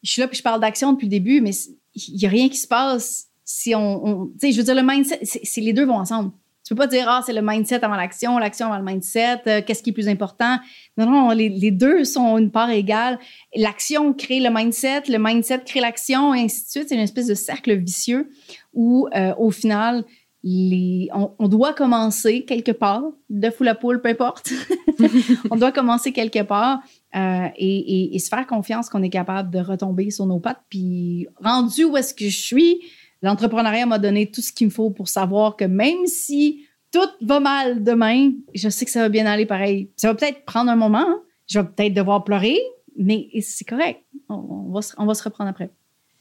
je suis là puis je parle d'action depuis le début, mais il n'y a rien qui se passe si on, tu sais, je veux dire, le mindset, c'est les deux vont ensemble. Tu peux pas dire, ah, c'est le mindset avant l'action, l'action avant le mindset, euh, qu'est-ce qui est plus important? Non, non, les, les, deux sont une part égale. L'action crée le mindset, le mindset crée l'action, et ainsi de suite. C'est une espèce de cercle vicieux où, euh, au final, on, doit commencer quelque part, de fou la poule, peu importe. *laughs* on doit commencer quelque part euh, et, et, se faire confiance qu'on est capable de retomber sur nos pattes. Puis, rendu où est-ce que je suis, L'entrepreneuriat m'a donné tout ce qu'il me faut pour savoir que même si tout va mal demain, je sais que ça va bien aller pareil. Ça va peut-être prendre un moment, hein. je vais peut-être devoir pleurer, mais c'est correct. On, va, se reprendre après.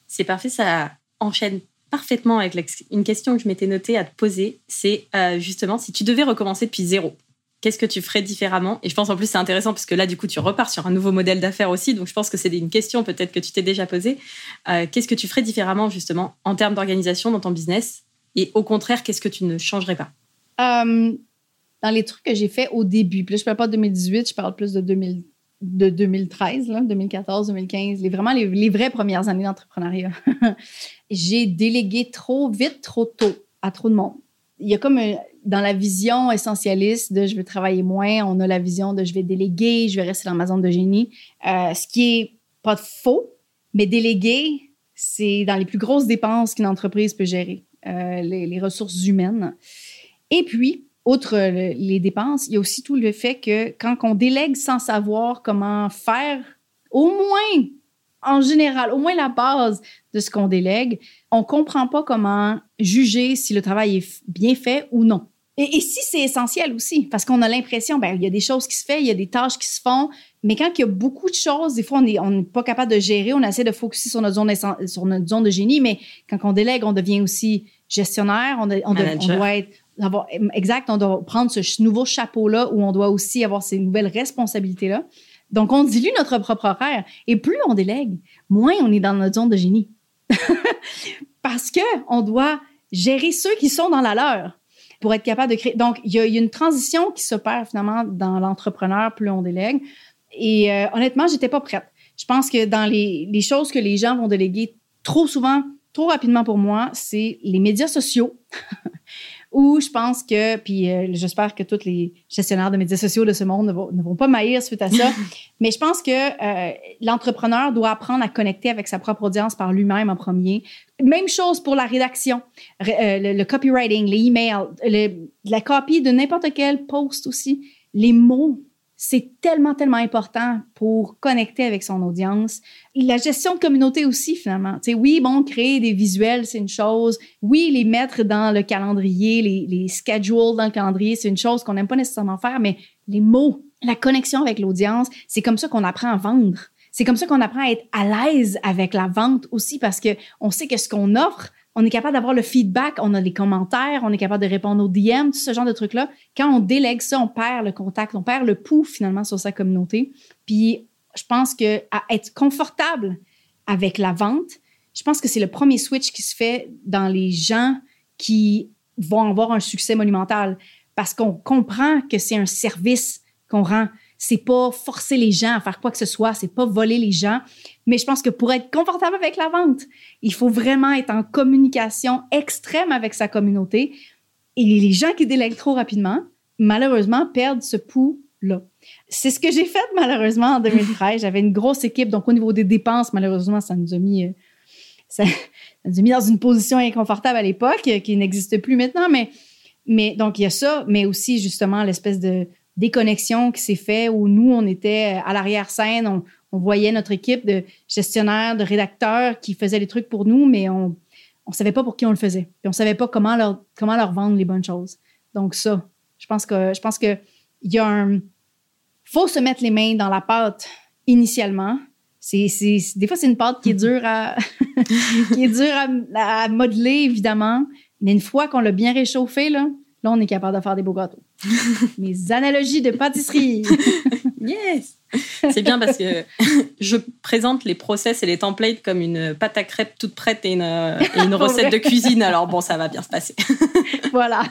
C'est parfait, ça enchaîne parfaitement avec une question que je m'étais notée à te poser. C'est euh, justement si tu devais recommencer depuis zéro, qu'est-ce que tu ferais différemment? Et je pense en plus c'est intéressant parce que là du coup tu repars sur un nouveau modèle d'affaires aussi, donc je pense que c'est une question peut-être que tu t'es déjà posée. Euh, qu'est-ce que tu ferais différemment justement en termes d'organisation dans ton business? Et au contraire, qu'est-ce que tu ne changerais pas? Euh, Dans les trucs que j'ai fait au début, puis là je parle pas de 2018, je parle plus de, 2000, de 2013, là, 2014, 2015, les, vraiment les vraies premières années d'entrepreneuriat. *laughs* j'ai délégué trop vite, trop tôt à trop de monde. Il y a comme dans la vision essentialiste de je veux travailler moins, on a la vision de je vais déléguer, je vais rester dans ma zone de génie, euh, ce qui est pas faux, mais déléguer, c'est dans les plus grosses dépenses qu'une entreprise peut gérer, euh, les, ressources humaines. Et puis, outre les dépenses, il y a aussi tout le fait que quand on délègue sans savoir comment faire, au moins, en général, au moins la base de ce qu'on délègue, on comprend pas comment juger si le travail est bien fait ou non. Et, si c'est essentiel aussi, parce qu'on a l'impression, ben, il y a des choses qui se font, il y a des tâches qui se font, mais quand il y a beaucoup de choses, des fois, on n'est on pas capable de gérer, on essaie de focuser sur notre zone, sur notre zone de génie, mais quand on délègue, on devient aussi gestionnaire, on, on, doit être avoir, exact, on doit prendre ce nouveau chapeau-là où on doit aussi avoir ces nouvelles responsabilités-là. Donc, on dilue notre propre horaire. Et plus on délègue, moins on est dans notre zone de génie. *laughs* Parce que on doit gérer ceux qui sont dans la leur pour être capable de créer. Donc, il y a, une transition qui s'opère finalement dans l'entrepreneur, plus on délègue. Et euh, honnêtement, j'étais pas prête. Je pense que dans les, les choses que les gens vont déléguer trop souvent, trop rapidement pour moi, c'est les médias sociaux. *laughs* Ou je pense que, puis euh, j'espère que tous les gestionnaires de médias sociaux de ce monde ne vont, ne vont pas maillir suite à ça, *laughs* mais je pense que euh, l'entrepreneur doit apprendre à connecter avec sa propre audience par lui-même en premier. Même chose pour la rédaction, euh, le, copywriting, les emails, la copie de n'importe quel post aussi. Les mots c'est tellement, tellement important pour connecter avec son audience. La gestion de communauté aussi, finalement. sais, oui, bon, créer des visuels, c'est une chose. Oui, les mettre dans le calendrier, les, les schedules dans le calendrier, c'est une chose qu'on n'aime pas nécessairement faire, mais les mots, la connexion avec l'audience, c'est comme ça qu'on apprend à vendre. C'est comme ça qu'on apprend à être à l'aise avec la vente aussi parce que on sait que ce qu'on offre, on est capable d'avoir le feedback, on a les commentaires, on est capable de répondre aux DM, tout ce genre de trucs-là. Quand on délègue ça, on perd le contact, on perd le pouls finalement sur sa communauté. Puis je pense que être confortable avec la vente, je pense que c'est le premier switch qui se fait dans les gens qui vont avoir un succès monumental parce qu'on comprend que c'est un service qu'on rend. C'est pas forcer les gens à faire quoi que ce soit, c'est pas voler les gens. Mais je pense que pour être confortable avec la vente, il faut vraiment être en communication extrême avec sa communauté. Et les gens qui délèguent trop rapidement, malheureusement, perdent ce pouls-là. C'est ce que j'ai fait malheureusement en 2013. J'avais une grosse équipe, donc au niveau des dépenses, malheureusement, ça nous a mis, euh, ça, nous a mis dans une position inconfortable à l'époque, euh, qui n'existe plus maintenant. Mais, mais donc il y a ça, mais aussi justement l'espèce de déconnexion qui s'est fait où nous, on était à l'arrière-scène, on, voyait notre équipe de gestionnaires, de rédacteurs qui faisaient les trucs pour nous, mais on ne savait pas pour qui on le faisait. Puis on ne savait pas comment leur, comment leur vendre les bonnes choses. Donc ça, je pense que je pense que il y a un faut se mettre les mains dans la pâte initialement. C'est, des fois c'est une pâte qui est dure à *laughs* qui est dure à, à modeler évidemment, mais une fois qu'on l'a bien réchauffé là, Là, on est capable de faire des beaux gâteaux. *laughs* Mes analogies de pâtisserie. *laughs* yes! C'est bien parce que je présente les process et les templates comme une pâte à crêpes toute prête et une, *laughs* recette de cuisine. Alors bon, ça va bien se passer. voilà.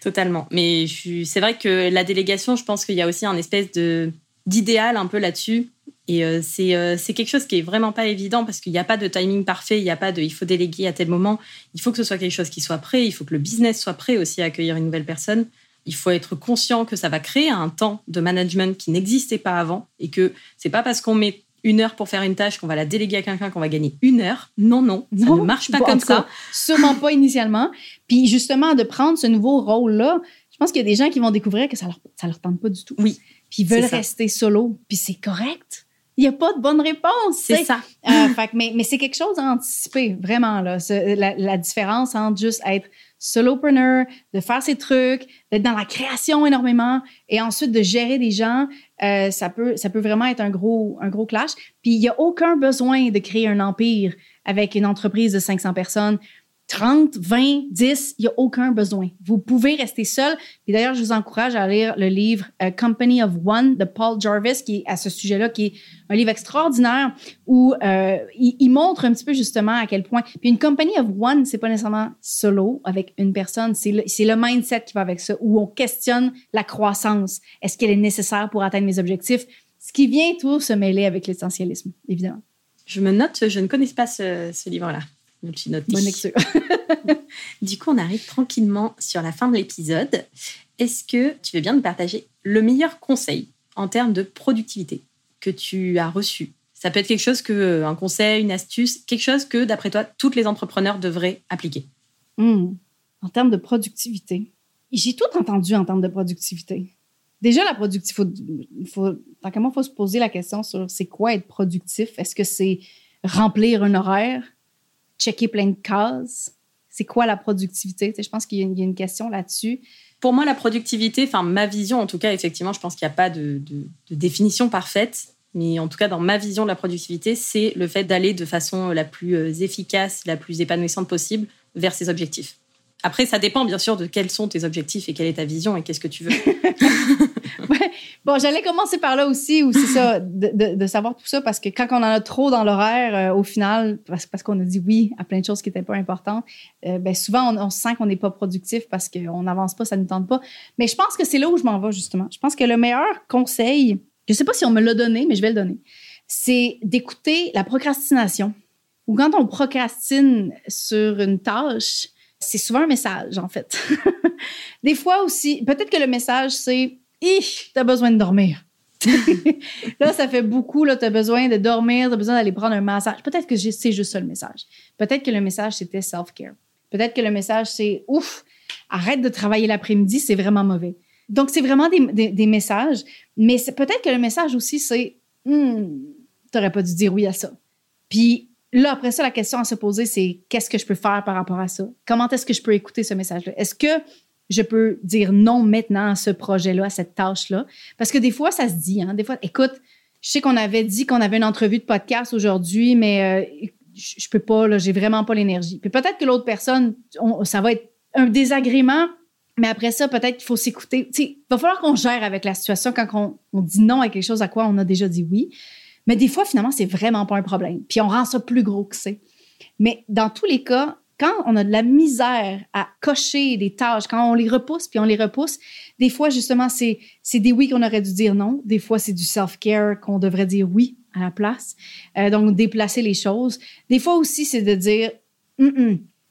Totalement. Mais c'est vrai que la délégation, je pense qu'il y a aussi un espèce de d'idéal un peu là-dessus. Et euh, euh, c'est quelque chose qui est vraiment pas évident parce qu'il n'y a pas de timing parfait, il n'y a pas de il faut déléguer à tel moment. Il faut que ce soit quelque chose qui soit prêt, il faut que le business soit prêt aussi à accueillir une nouvelle personne. Il faut être conscient que ça va créer un temps de management qui n'existait pas avant et que c'est pas parce qu'on met une heure pour faire une tâche qu'on va la déléguer à quelqu'un qu'on va gagner une heure. Non, non, ça ne marche pas comme ça. sûrement pas initialement. Puis justement, de prendre ce nouveau rôle-là, je pense qu'il y a des gens qui vont découvrir que ça leur, ça leur tente pas du tout. Oui. Puis ils veulent rester solo. Puis c'est correct. Il n'y a pas de bonne réponse. C'est ça. Euh, mais mais c'est quelque chose à anticiper, vraiment. Là. La, la différence entre juste être solopreneur, de faire ses trucs, d'être dans la création énormément et ensuite de gérer des gens, euh, ça peut ça peut vraiment être un gros un gros clash. Puis il y a aucun besoin de créer un empire avec une entreprise de 500 personnes 30, 20, 10, il n'y a aucun besoin. Vous pouvez rester seul. Et d'ailleurs, je vous encourage à lire le livre euh, Company of One de Paul Jarvis, qui est à ce sujet-là, qui est un livre extraordinaire où euh, il, montre un petit peu justement à quel point. Puis une Company of One, c'est pas nécessairement solo avec une personne, c'est le, mindset qui va avec ça, où on questionne la croissance. Est-ce qu'elle est nécessaire pour atteindre mes objectifs? Ce qui vient tout se mêler avec l'essentialisme, évidemment. Je me note, je ne connais pas ce livre-là. Bonne lecture. *laughs* du coup, on arrive tranquillement sur la fin de l'épisode. Est-ce que tu veux bien nous partager le meilleur conseil en termes de productivité que tu as reçu? Ça peut être quelque chose que, un conseil, une astuce, quelque chose que, d'après toi, toutes les entrepreneurs devraient appliquer? Hmm. En termes de productivité, j'ai tout entendu en termes de productivité. Déjà, la productivité, faut, tant qu'à moi, il faut se poser la question sur c'est quoi être productif? Est-ce que c'est remplir un horaire? Checker plein de cases. C'est quoi la productivité? je pense qu'il y, a une question là-dessus. Pour moi, la productivité, enfin ma vision en tout cas, effectivement, je pense qu'il n'y a pas de, définition parfaite. Mais en tout cas, dans ma vision de la productivité, c'est le fait d'aller de façon la plus euh, efficace, la plus épanouissante possible vers ses objectifs. Après, ça dépend bien sûr de quels sont tes objectifs et quelle est ta vision et qu'est-ce que tu veux. *laughs* *laughs* Bon, j'allais commencer par là aussi, ou c'est ça, *laughs* de, savoir tout ça, parce que quand on en a trop dans l'horaire, euh, au final, parce, parce qu'on a dit oui à plein de choses qui n'étaient pas importantes, euh, ben souvent, on, sent qu'on n'est pas productif parce qu'on n'avance pas, ça ne tente pas. Mais je pense que c'est là où je m'en vais, justement. Je pense que le meilleur conseil, je ne sais pas si on me l'a donné, mais je vais le donner, c'est d'écouter la procrastination. Ou quand on procrastine sur une tâche, c'est souvent un message, en fait. *laughs* Des fois aussi, peut-être que le message, c'est tu as besoin de dormir. *laughs* là, ça fait beaucoup. Tu as besoin de dormir, tu as besoin d'aller prendre un massage. Peut-être que c'est juste ça le message. Peut-être que le message, c'était self-care. Peut-être que le message, c'est ouf, arrête de travailler l'après-midi, c'est vraiment mauvais. Donc, c'est vraiment des, messages. Mais peut-être que le message aussi, c'est hmm, tu n'aurais pas dû dire oui à ça. Puis là, après ça, la question à se poser, c'est qu'est-ce que je peux faire par rapport à ça? Comment est-ce que je peux écouter ce message-là? Est-ce que je peux dire non maintenant à ce projet-là, à cette tâche-là. Parce que des fois, ça se dit. Hein? Des fois, écoute, je sais qu'on avait dit qu'on avait une entrevue de podcast aujourd'hui, mais euh, je, peux pas, j'ai vraiment pas l'énergie. Puis peut-être que l'autre personne, ça va être un désagrément, mais après ça, peut-être qu'il faut s'écouter. Il va falloir qu'on gère avec la situation quand on, on, dit non à quelque chose à quoi on a déjà dit oui. Mais des fois, finalement, c'est vraiment pas un problème. Puis on rend ça plus gros que c'est. Mais dans tous les cas, quand on a de la misère à cocher des tâches, quand on les repousse, puis on les repousse, des fois, justement, c'est, c'est des oui qu'on aurait dû dire non. Des fois, c'est du self-care qu'on devrait dire oui à la place. Euh, donc, déplacer les choses. Des fois aussi, c'est de dire,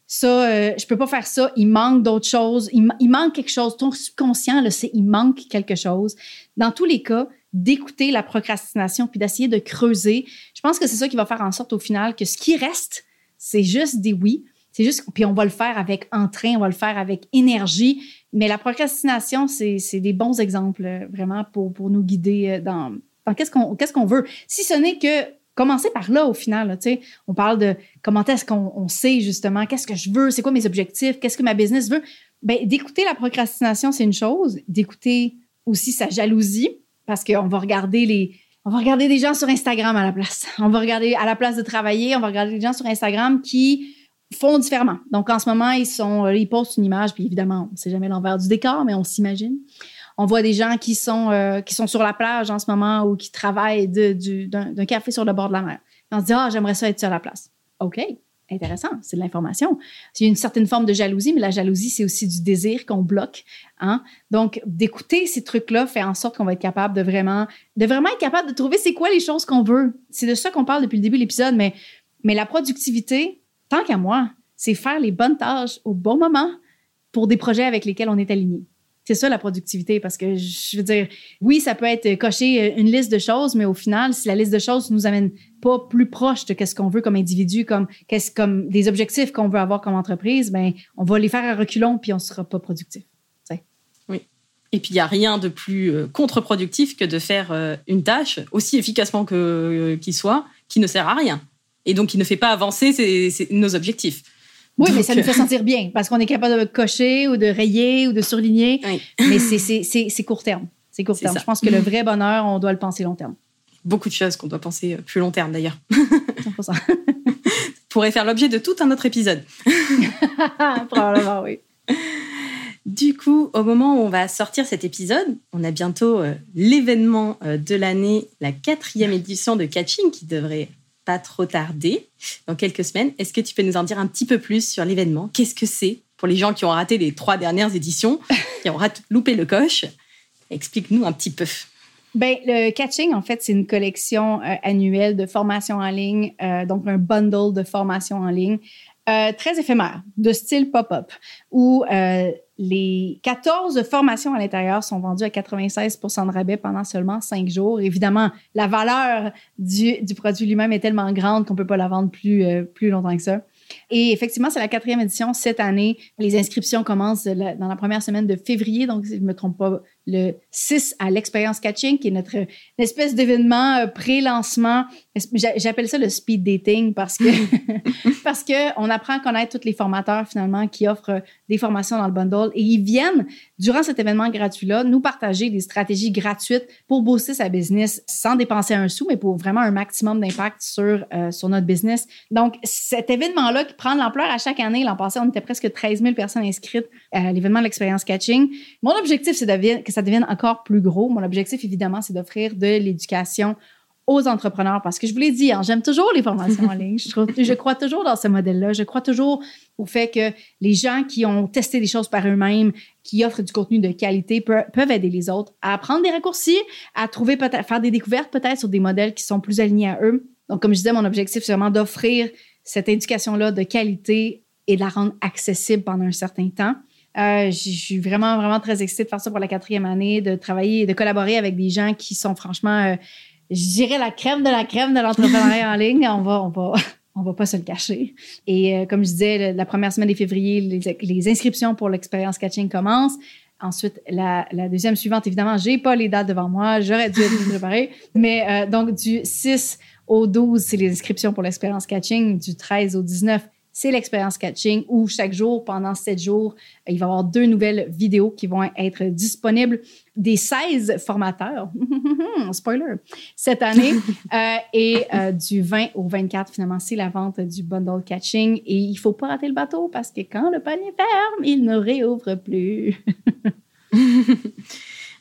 ça, euh, je peux pas faire ça, il manque d'autres choses, il, il, manque quelque chose. Ton subconscient, le sait, il manque quelque chose. Dans tous les cas, d'écouter la procrastination puis d'essayer de creuser. Je pense que c'est ça qui va faire en sorte au final que ce qui reste, c'est juste des oui. C'est juste, puis on va le faire avec entrain, on va le faire avec énergie. Mais la procrastination, c'est des bons exemples euh, vraiment pour, pour nous guider euh, dans, dans qu'est-ce qu'on qu'est-ce qu'on veut. Si ce n'est que commencer par là au final, sais, on parle de comment est-ce qu'on sait justement qu'est-ce que je veux, c'est quoi mes objectifs, qu'est-ce que ma business veut. Ben d'écouter la procrastination, c'est une chose, d'écouter aussi sa jalousie parce qu'on va regarder les on va regarder des gens sur Instagram à la place. *laughs* On va regarder à la place de travailler, on va regarder des gens sur Instagram qui font différemment. Donc, en ce moment, ils sont, euh, ils postent une image, puis évidemment, on ne sait jamais l'envers du décor, mais on s'imagine. On voit des gens qui sont, euh, qui sont sur la plage en ce moment ou qui travaillent d'un café sur le bord de la mer. on se dit, ah, j'aimerais ça être sur la place. OK. intéressant, c'est de l'information. Il y a une certaine forme de jalousie, mais la jalousie, c'est aussi du désir qu'on bloque. Hein? Donc, d'écouter ces trucs-là fait en sorte qu'on va être capable de vraiment, de vraiment être capable de trouver c'est quoi les choses qu'on veut. C'est de ça qu'on parle depuis le début de l'épisode, mais, mais la productivité, tant qu'à moi, c'est faire les bonnes tâches au bon moment pour des projets avec lesquels on est aligné. C'est ça la productivité parce que je veux dire, oui, ça peut être cocher une liste de choses, mais au final, si la liste de choses nous amène pas plus proche de ce qu'on veut comme individu, comme, qu'est-ce, comme des objectifs qu'on veut avoir comme entreprise, ben, on va les faire à reculons puis on sera pas productif. Oui. Et puis, il n'y a rien de plus euh, contre-productif que de faire euh, une tâche aussi efficacement que, euh, qu'il soit, qui ne sert à rien. Et donc, qui ne fait pas avancer nos objectifs. Oui, mais ça nous fait sentir bien parce qu'on est capable de cocher ou de rayer ou de surligner. Mais c'est court terme. C'est court terme. Je pense que le vrai bonheur, on doit le penser long terme. Beaucoup de choses qu'on doit penser euh, plus long terme d'ailleurs. *laughs* ça. *laughs* pourrait faire l'objet de tout un autre épisode. *laughs* Probablement, oui. Du coup, au moment où on va sortir cet épisode, on a bientôt euh, l'événement euh, de l'année, la quatrième édition de Catching qui devrait trop tarder, dans quelques semaines. Est-ce que tu peux nous en dire un petit peu plus sur l'événement? Qu'est-ce que c'est pour les gens qui ont raté les trois dernières éditions, *laughs* qui ont loupé le coche? Explique-nous un petit peu. Ben, le Catching, en fait, c'est une collection euh, annuelle de formation en ligne, euh, donc un bundle de formation en ligne euh, très éphémère, de style pop-up, où euh, les 14 formations à l'intérieur sont vendues à 96% de rabais pendant seulement 5 jours. Évidemment, la valeur du, produit lui-même est tellement grande qu'on ne peut pas la vendre plus, euh, plus longtemps que ça. Et effectivement, c'est la quatrième édition cette année. Les inscriptions commencent dans la première semaine de février, donc si je ne me trompe pas, le 6 à l'expérience catching, qui est notre espèce d'événement euh, pré-lancement. J'appelle ça le speed dating parce que *laughs* *laughs* parce que on apprend à connaître tous les formateurs finalement qui offrent des formations dans le bundle et ils viennent durant cet événement gratuit-là nous partager des stratégies gratuites pour booster sa business sans dépenser un sou, mais pour vraiment un maximum d'impact sur euh, sur notre business. Donc cet événement-là qui prend de l'ampleur à chaque année. L'an passé, on était presque 13 000 personnes inscrites à l'événement de l'expérience catching. Mon objectif, c'est que ça devienne encore plus gros. Mon objectif, évidemment, c'est d'offrir de l'éducation aux entrepreneurs parce que je vous l'ai dit, hein, j'aime toujours les formations en ligne. Je, crois toujours dans ce modèle-là. Je crois toujours au fait que les gens qui ont testé des choses par eux-mêmes, qui offrent du contenu de qualité, peuvent aider les autres à apprendre des raccourcis, à trouver peut-être, faire des découvertes peut-être sur des modèles qui sont plus alignés à eux. Donc, comme je disais, mon objectif, c'est vraiment d'offrir cette éducation-là de qualité et de la rendre accessible pendant un certain temps. Euh, je suis vraiment, vraiment très excitée de faire ça pour la quatrième année, de travailler et de collaborer avec des gens qui sont franchement, euh, je dirais, la crème de la crème de l'entrepreneuriat en *laughs* ligne. On va, on va, on va pas se le cacher. Et euh, comme je disais, la première semaine de février, les, inscriptions pour l'expérience catching commencent. Ensuite, la, la, deuxième suivante, évidemment, j'ai pas les dates devant moi, j'aurais dû être préparée. *laughs* Mais donc, du 6 au 12, c'est les inscriptions pour l'expérience catching. Du 13 au 19, c'est l'expérience catching où chaque jour, pendant sept jours, il va y avoir deux nouvelles vidéos qui vont être disponibles des 16 formateurs, *laughs* spoiler, cette année. *laughs* Euh, et euh, du 20 au 24, finalement, c'est la vente du bundle catching. Et il ne faut pas rater le bateau parce que quand le panier ferme, il ne réouvre plus. *laughs*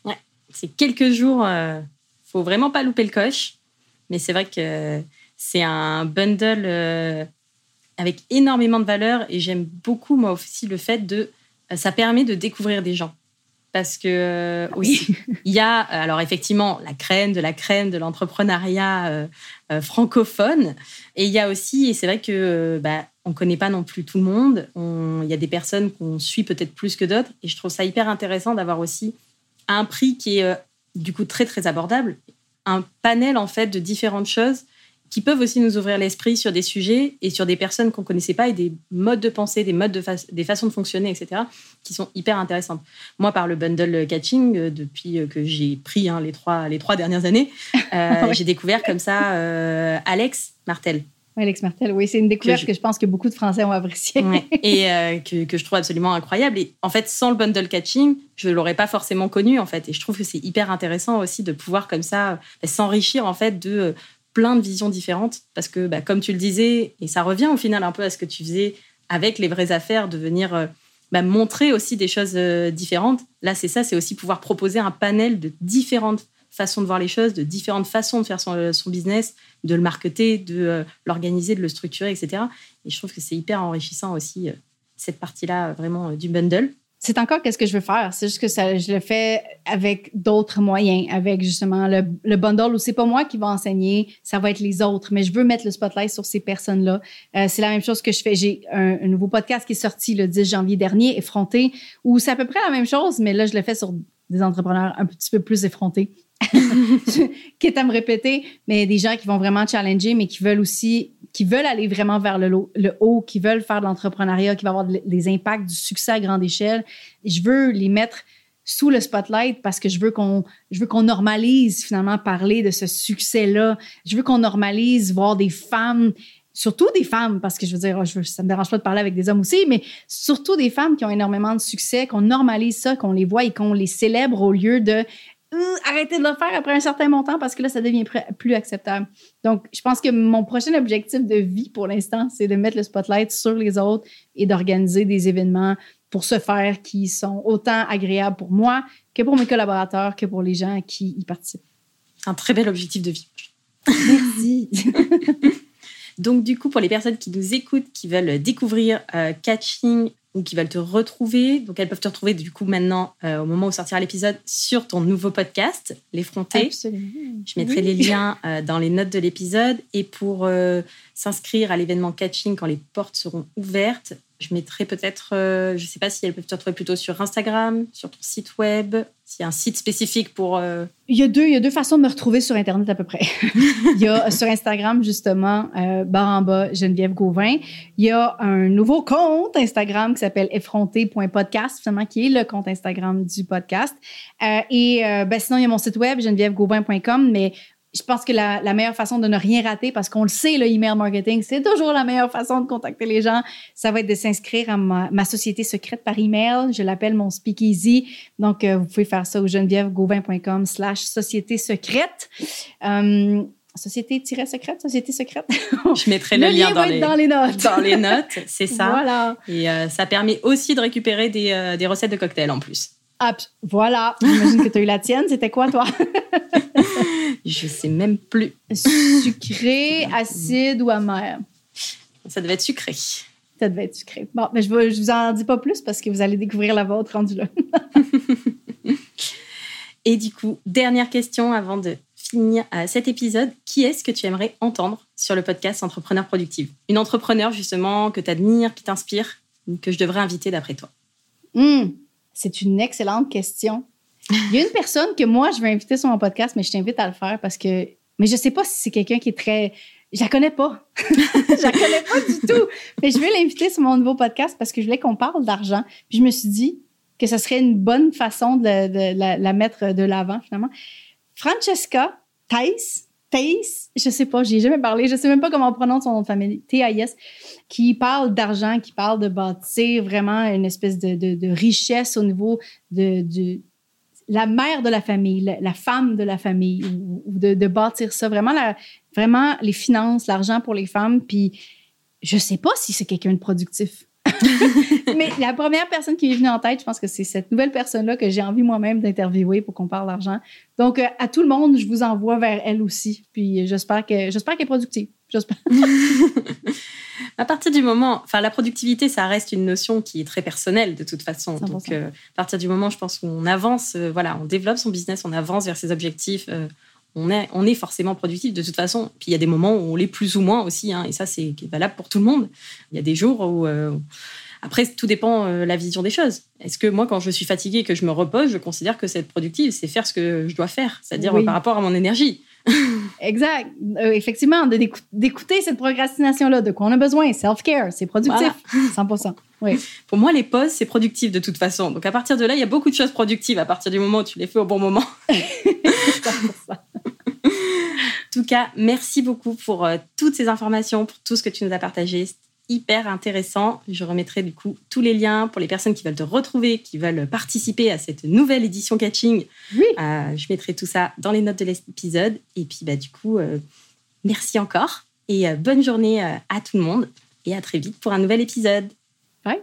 ouais, c'est quelques jours. Il euh, faut vraiment pas louper le coche. Mais c'est vrai que c'est un bundle euh, avec énormément de valeur et j'aime beaucoup, moi aussi, le fait de. Euh, ça permet de découvrir des gens. Parce que euh, oui. il y a, alors effectivement, la crème de la crème de l'entrepreneuriat francophone. Et il y a aussi, et c'est vrai que bah, on ne connaît pas non plus tout le monde. il y a des personnes qu'on suit peut-être plus que d'autres. Et je trouve ça hyper intéressant d'avoir aussi un prix qui est du coup très très abordable un panel en fait de différentes choses qui peuvent aussi nous ouvrir l'esprit sur des sujets et sur des personnes qu'on connaissait pas et des modes de pensée, des modes de des façons de fonctionner, etc., qui sont hyper intéressantes. Moi, par le bundle catching, euh, depuis que j'ai pris hein, les trois les trois dernières années, *laughs* euh, j'ai découvert comme ça euh, Alex Martel, Alex Martel, oui, c'est une découverte que je... pense que beaucoup de Français ont appréciée. *laughs* Et euh, que, je trouve absolument incroyable. Et en fait, sans le bundle catching, je ne l'aurais pas forcément connu, en fait. Et je trouve que c'est hyper intéressant aussi de pouvoir comme ça bah, s'enrichir, en fait, de euh, plein de visions différentes. Parce que, bah, comme tu le disais, et ça revient au final un peu à ce que tu faisais avec les vraies affaires, de venir euh, bah, montrer aussi des choses différentes. Là, c'est ça, c'est aussi pouvoir proposer un panel de différentes façons de voir les choses, de différentes façons de faire son, son business, de le marketer, de l'organiser, de le structurer, etc. Et je trouve que c'est hyper enrichissant aussi, cette partie-là vraiment du bundle c'est encore qu'est-ce que je veux faire. C'est juste que ça, je le fais avec d'autres moyens, avec justement le, le bundle où c'est pas moi qui va enseigner, ça va être les autres. Mais je veux mettre le spotlight sur ces personnes-là. Euh, c'est la même chose que je fais. J'ai un, nouveau podcast qui est sorti le 10 janvier dernier, Effronté, où c'est à peu près la même chose, mais là, je le fais sur des entrepreneurs un petit peu plus effrontés. Quitte à me répéter, mais des gens qui vont vraiment challenger, mais qui veulent aussi, qui veulent aller vraiment vers le, haut, qui veulent faire de l'entrepreneuriat, qui va avoir des impacts, du succès à grande échelle. je veux les mettre sous le spotlight parce que je veux qu'on je veux qu'on normalise finalement parler de ce succès-là. Je veux qu'on normalise voir des femmes surtout des femmes, parce que je veux dire, je ça me dérange pas de parler avec des hommes aussi, mais surtout des femmes qui ont énormément de succès, qu'on normalise ça, qu'on les voit et qu'on les célèbre au lieu de Hum, arrêter de le faire après un certain montant parce que là, ça devient plus acceptable. Donc, je pense que mon prochain objectif de vie pour l'instant, c'est de mettre le spotlight sur les autres et d'organiser des événements pour ce faire qui sont autant agréables pour moi que pour mes collaborateurs, que pour les gens qui y participent. Un très bel objectif de vie. Merci. *laughs* Donc, du coup, pour les personnes qui nous écoutent, qui veulent découvrir euh, Catching ou qui veulent te retrouver. Donc, elles peuvent te retrouver du coup maintenant, euh, au moment où sortira l'épisode, sur ton nouveau podcast, L'Effronté. Absolument. Je mettrai les liens euh, dans les notes de l'épisode. Et pour euh, s'inscrire à l'événement Catching quand les portes seront ouvertes, je mettrai peut-être, je ne sais pas si elles peuvent te retrouver plutôt sur Instagram, sur ton site web, s'il y a un site spécifique pour... Il, y a deux, il y a deux façons de me retrouver sur Internet à peu près. *laughs* il y a sur Instagram, justement, euh, barre en bas, Geneviève Gauvin. Il y a un nouveau compte Instagram qui s'appelle effronté.podcast, finalement, qui est le compte Instagram du podcast. Euh, et euh, ben, sinon, il y a mon site web, genevièvegauvin.com, mais je pense que la, meilleure façon de ne rien rater, parce qu'on le sait, le email marketing, c'est toujours la meilleure façon de contacter les gens. Ça va être de s'inscrire à ma, société secrète par email. Je l'appelle mon speakeasy. Donc, euh, vous pouvez faire ça au genevièvegauvin.com slash société secrète. Euh, société-secrète, société secrète. *laughs* Je mettrai le, lien, dans, les, dans, les, notes. *laughs* Dans les notes, c'est ça. Voilà. Et euh, ça permet aussi de récupérer des, des recettes de cocktails en plus. voilà. J'imagine que tu as eu la tienne. C'était quoi, toi? *laughs* Je sais même plus. Sucré, *laughs* acide ou amer? Ça devait être sucré. Ça devait être sucré. Bon, mais je ne vous en dis pas plus parce que vous allez découvrir la vôtre rendu là. *laughs* Et du coup, dernière question avant de finir euh, cet épisode. Qui est-ce que tu aimerais entendre sur le podcast Entrepreneur Productive? Une entrepreneur justement que tu admires, qui t'inspire, que je devrais inviter d'après toi? Hmm, C'est une excellente question. Il y a une personne que moi, je vais inviter sur mon podcast, mais je t'invite à le faire parce que. Mais je sais pas si c'est quelqu'un qui est très. Je la connais pas. *laughs* je la connais pas du tout. Mais je vais l'inviter sur mon nouveau podcast parce que je voulais qu'on parle d'argent. Puis je me suis dit que ce serait une bonne façon de, la, mettre de l'avant, finalement. Francesca Thais, Thais, je sais pas, j'ai jamais parlé, je sais même pas comment on prononce son nom de famille, T-A-I-S, qui parle d'argent, qui parle de bâtir vraiment une espèce de, de richesse au niveau de, de, la mère de la famille, la, femme de la famille, ou, de, bâtir ça, vraiment, vraiment les finances, l'argent pour les femmes. Puis je sais pas si c'est quelqu'un de productif. *laughs* Mais la première personne qui est venue en tête, je pense que c'est cette nouvelle personne-là que j'ai envie moi-même d'interviewer pour qu'on parle d'argent. Donc, euh, à tout le monde, je vous envoie vers elle aussi. Puis j'espère qu'elle est productive. J'espère. *laughs* à partir du moment, enfin, la productivité, ça reste une notion qui est très personnelle de toute façon. Donc, euh, à partir du moment, je pense qu'on avance, euh, voilà, on développe son business, on avance vers ses objectifs. Euh, on est, on est forcément productif de toute façon. Puis il y a des moments où on l'est plus ou moins aussi, hein, et ça c'est valable pour tout le monde. Il y a des jours où après, tout dépend de la vision des choses. Est-ce que moi, quand je suis fatiguée et que je me repose, je considère que c'est être productive, c'est faire ce que je dois faire, c'est-à-dire par rapport à mon énergie. *laughs* exact. Euh, effectivement, d'écouter cette procrastination-là, de quoi on a besoin. Self-care, c'est productif. 100 oui. *laughs* Pour moi, les pauses, c'est productif de toute façon. Donc, à partir de là, il y a beaucoup de choses productives à partir du moment où tu les fais au bon moment. *laughs* en tout cas, merci beaucoup pour euh, toutes ces informations, pour tout ce que tu nous as partagé hyper intéressant. Je remettrai du coup tous les liens pour les personnes qui veulent te retrouver, qui veulent participer à cette nouvelle édition catching. Oui. Euh, je mettrai tout ça dans les notes de l'épisode. Et puis bah, du coup, euh, merci encore et euh, bonne journée à tout le monde et à très vite pour un nouvel épisode. Bye.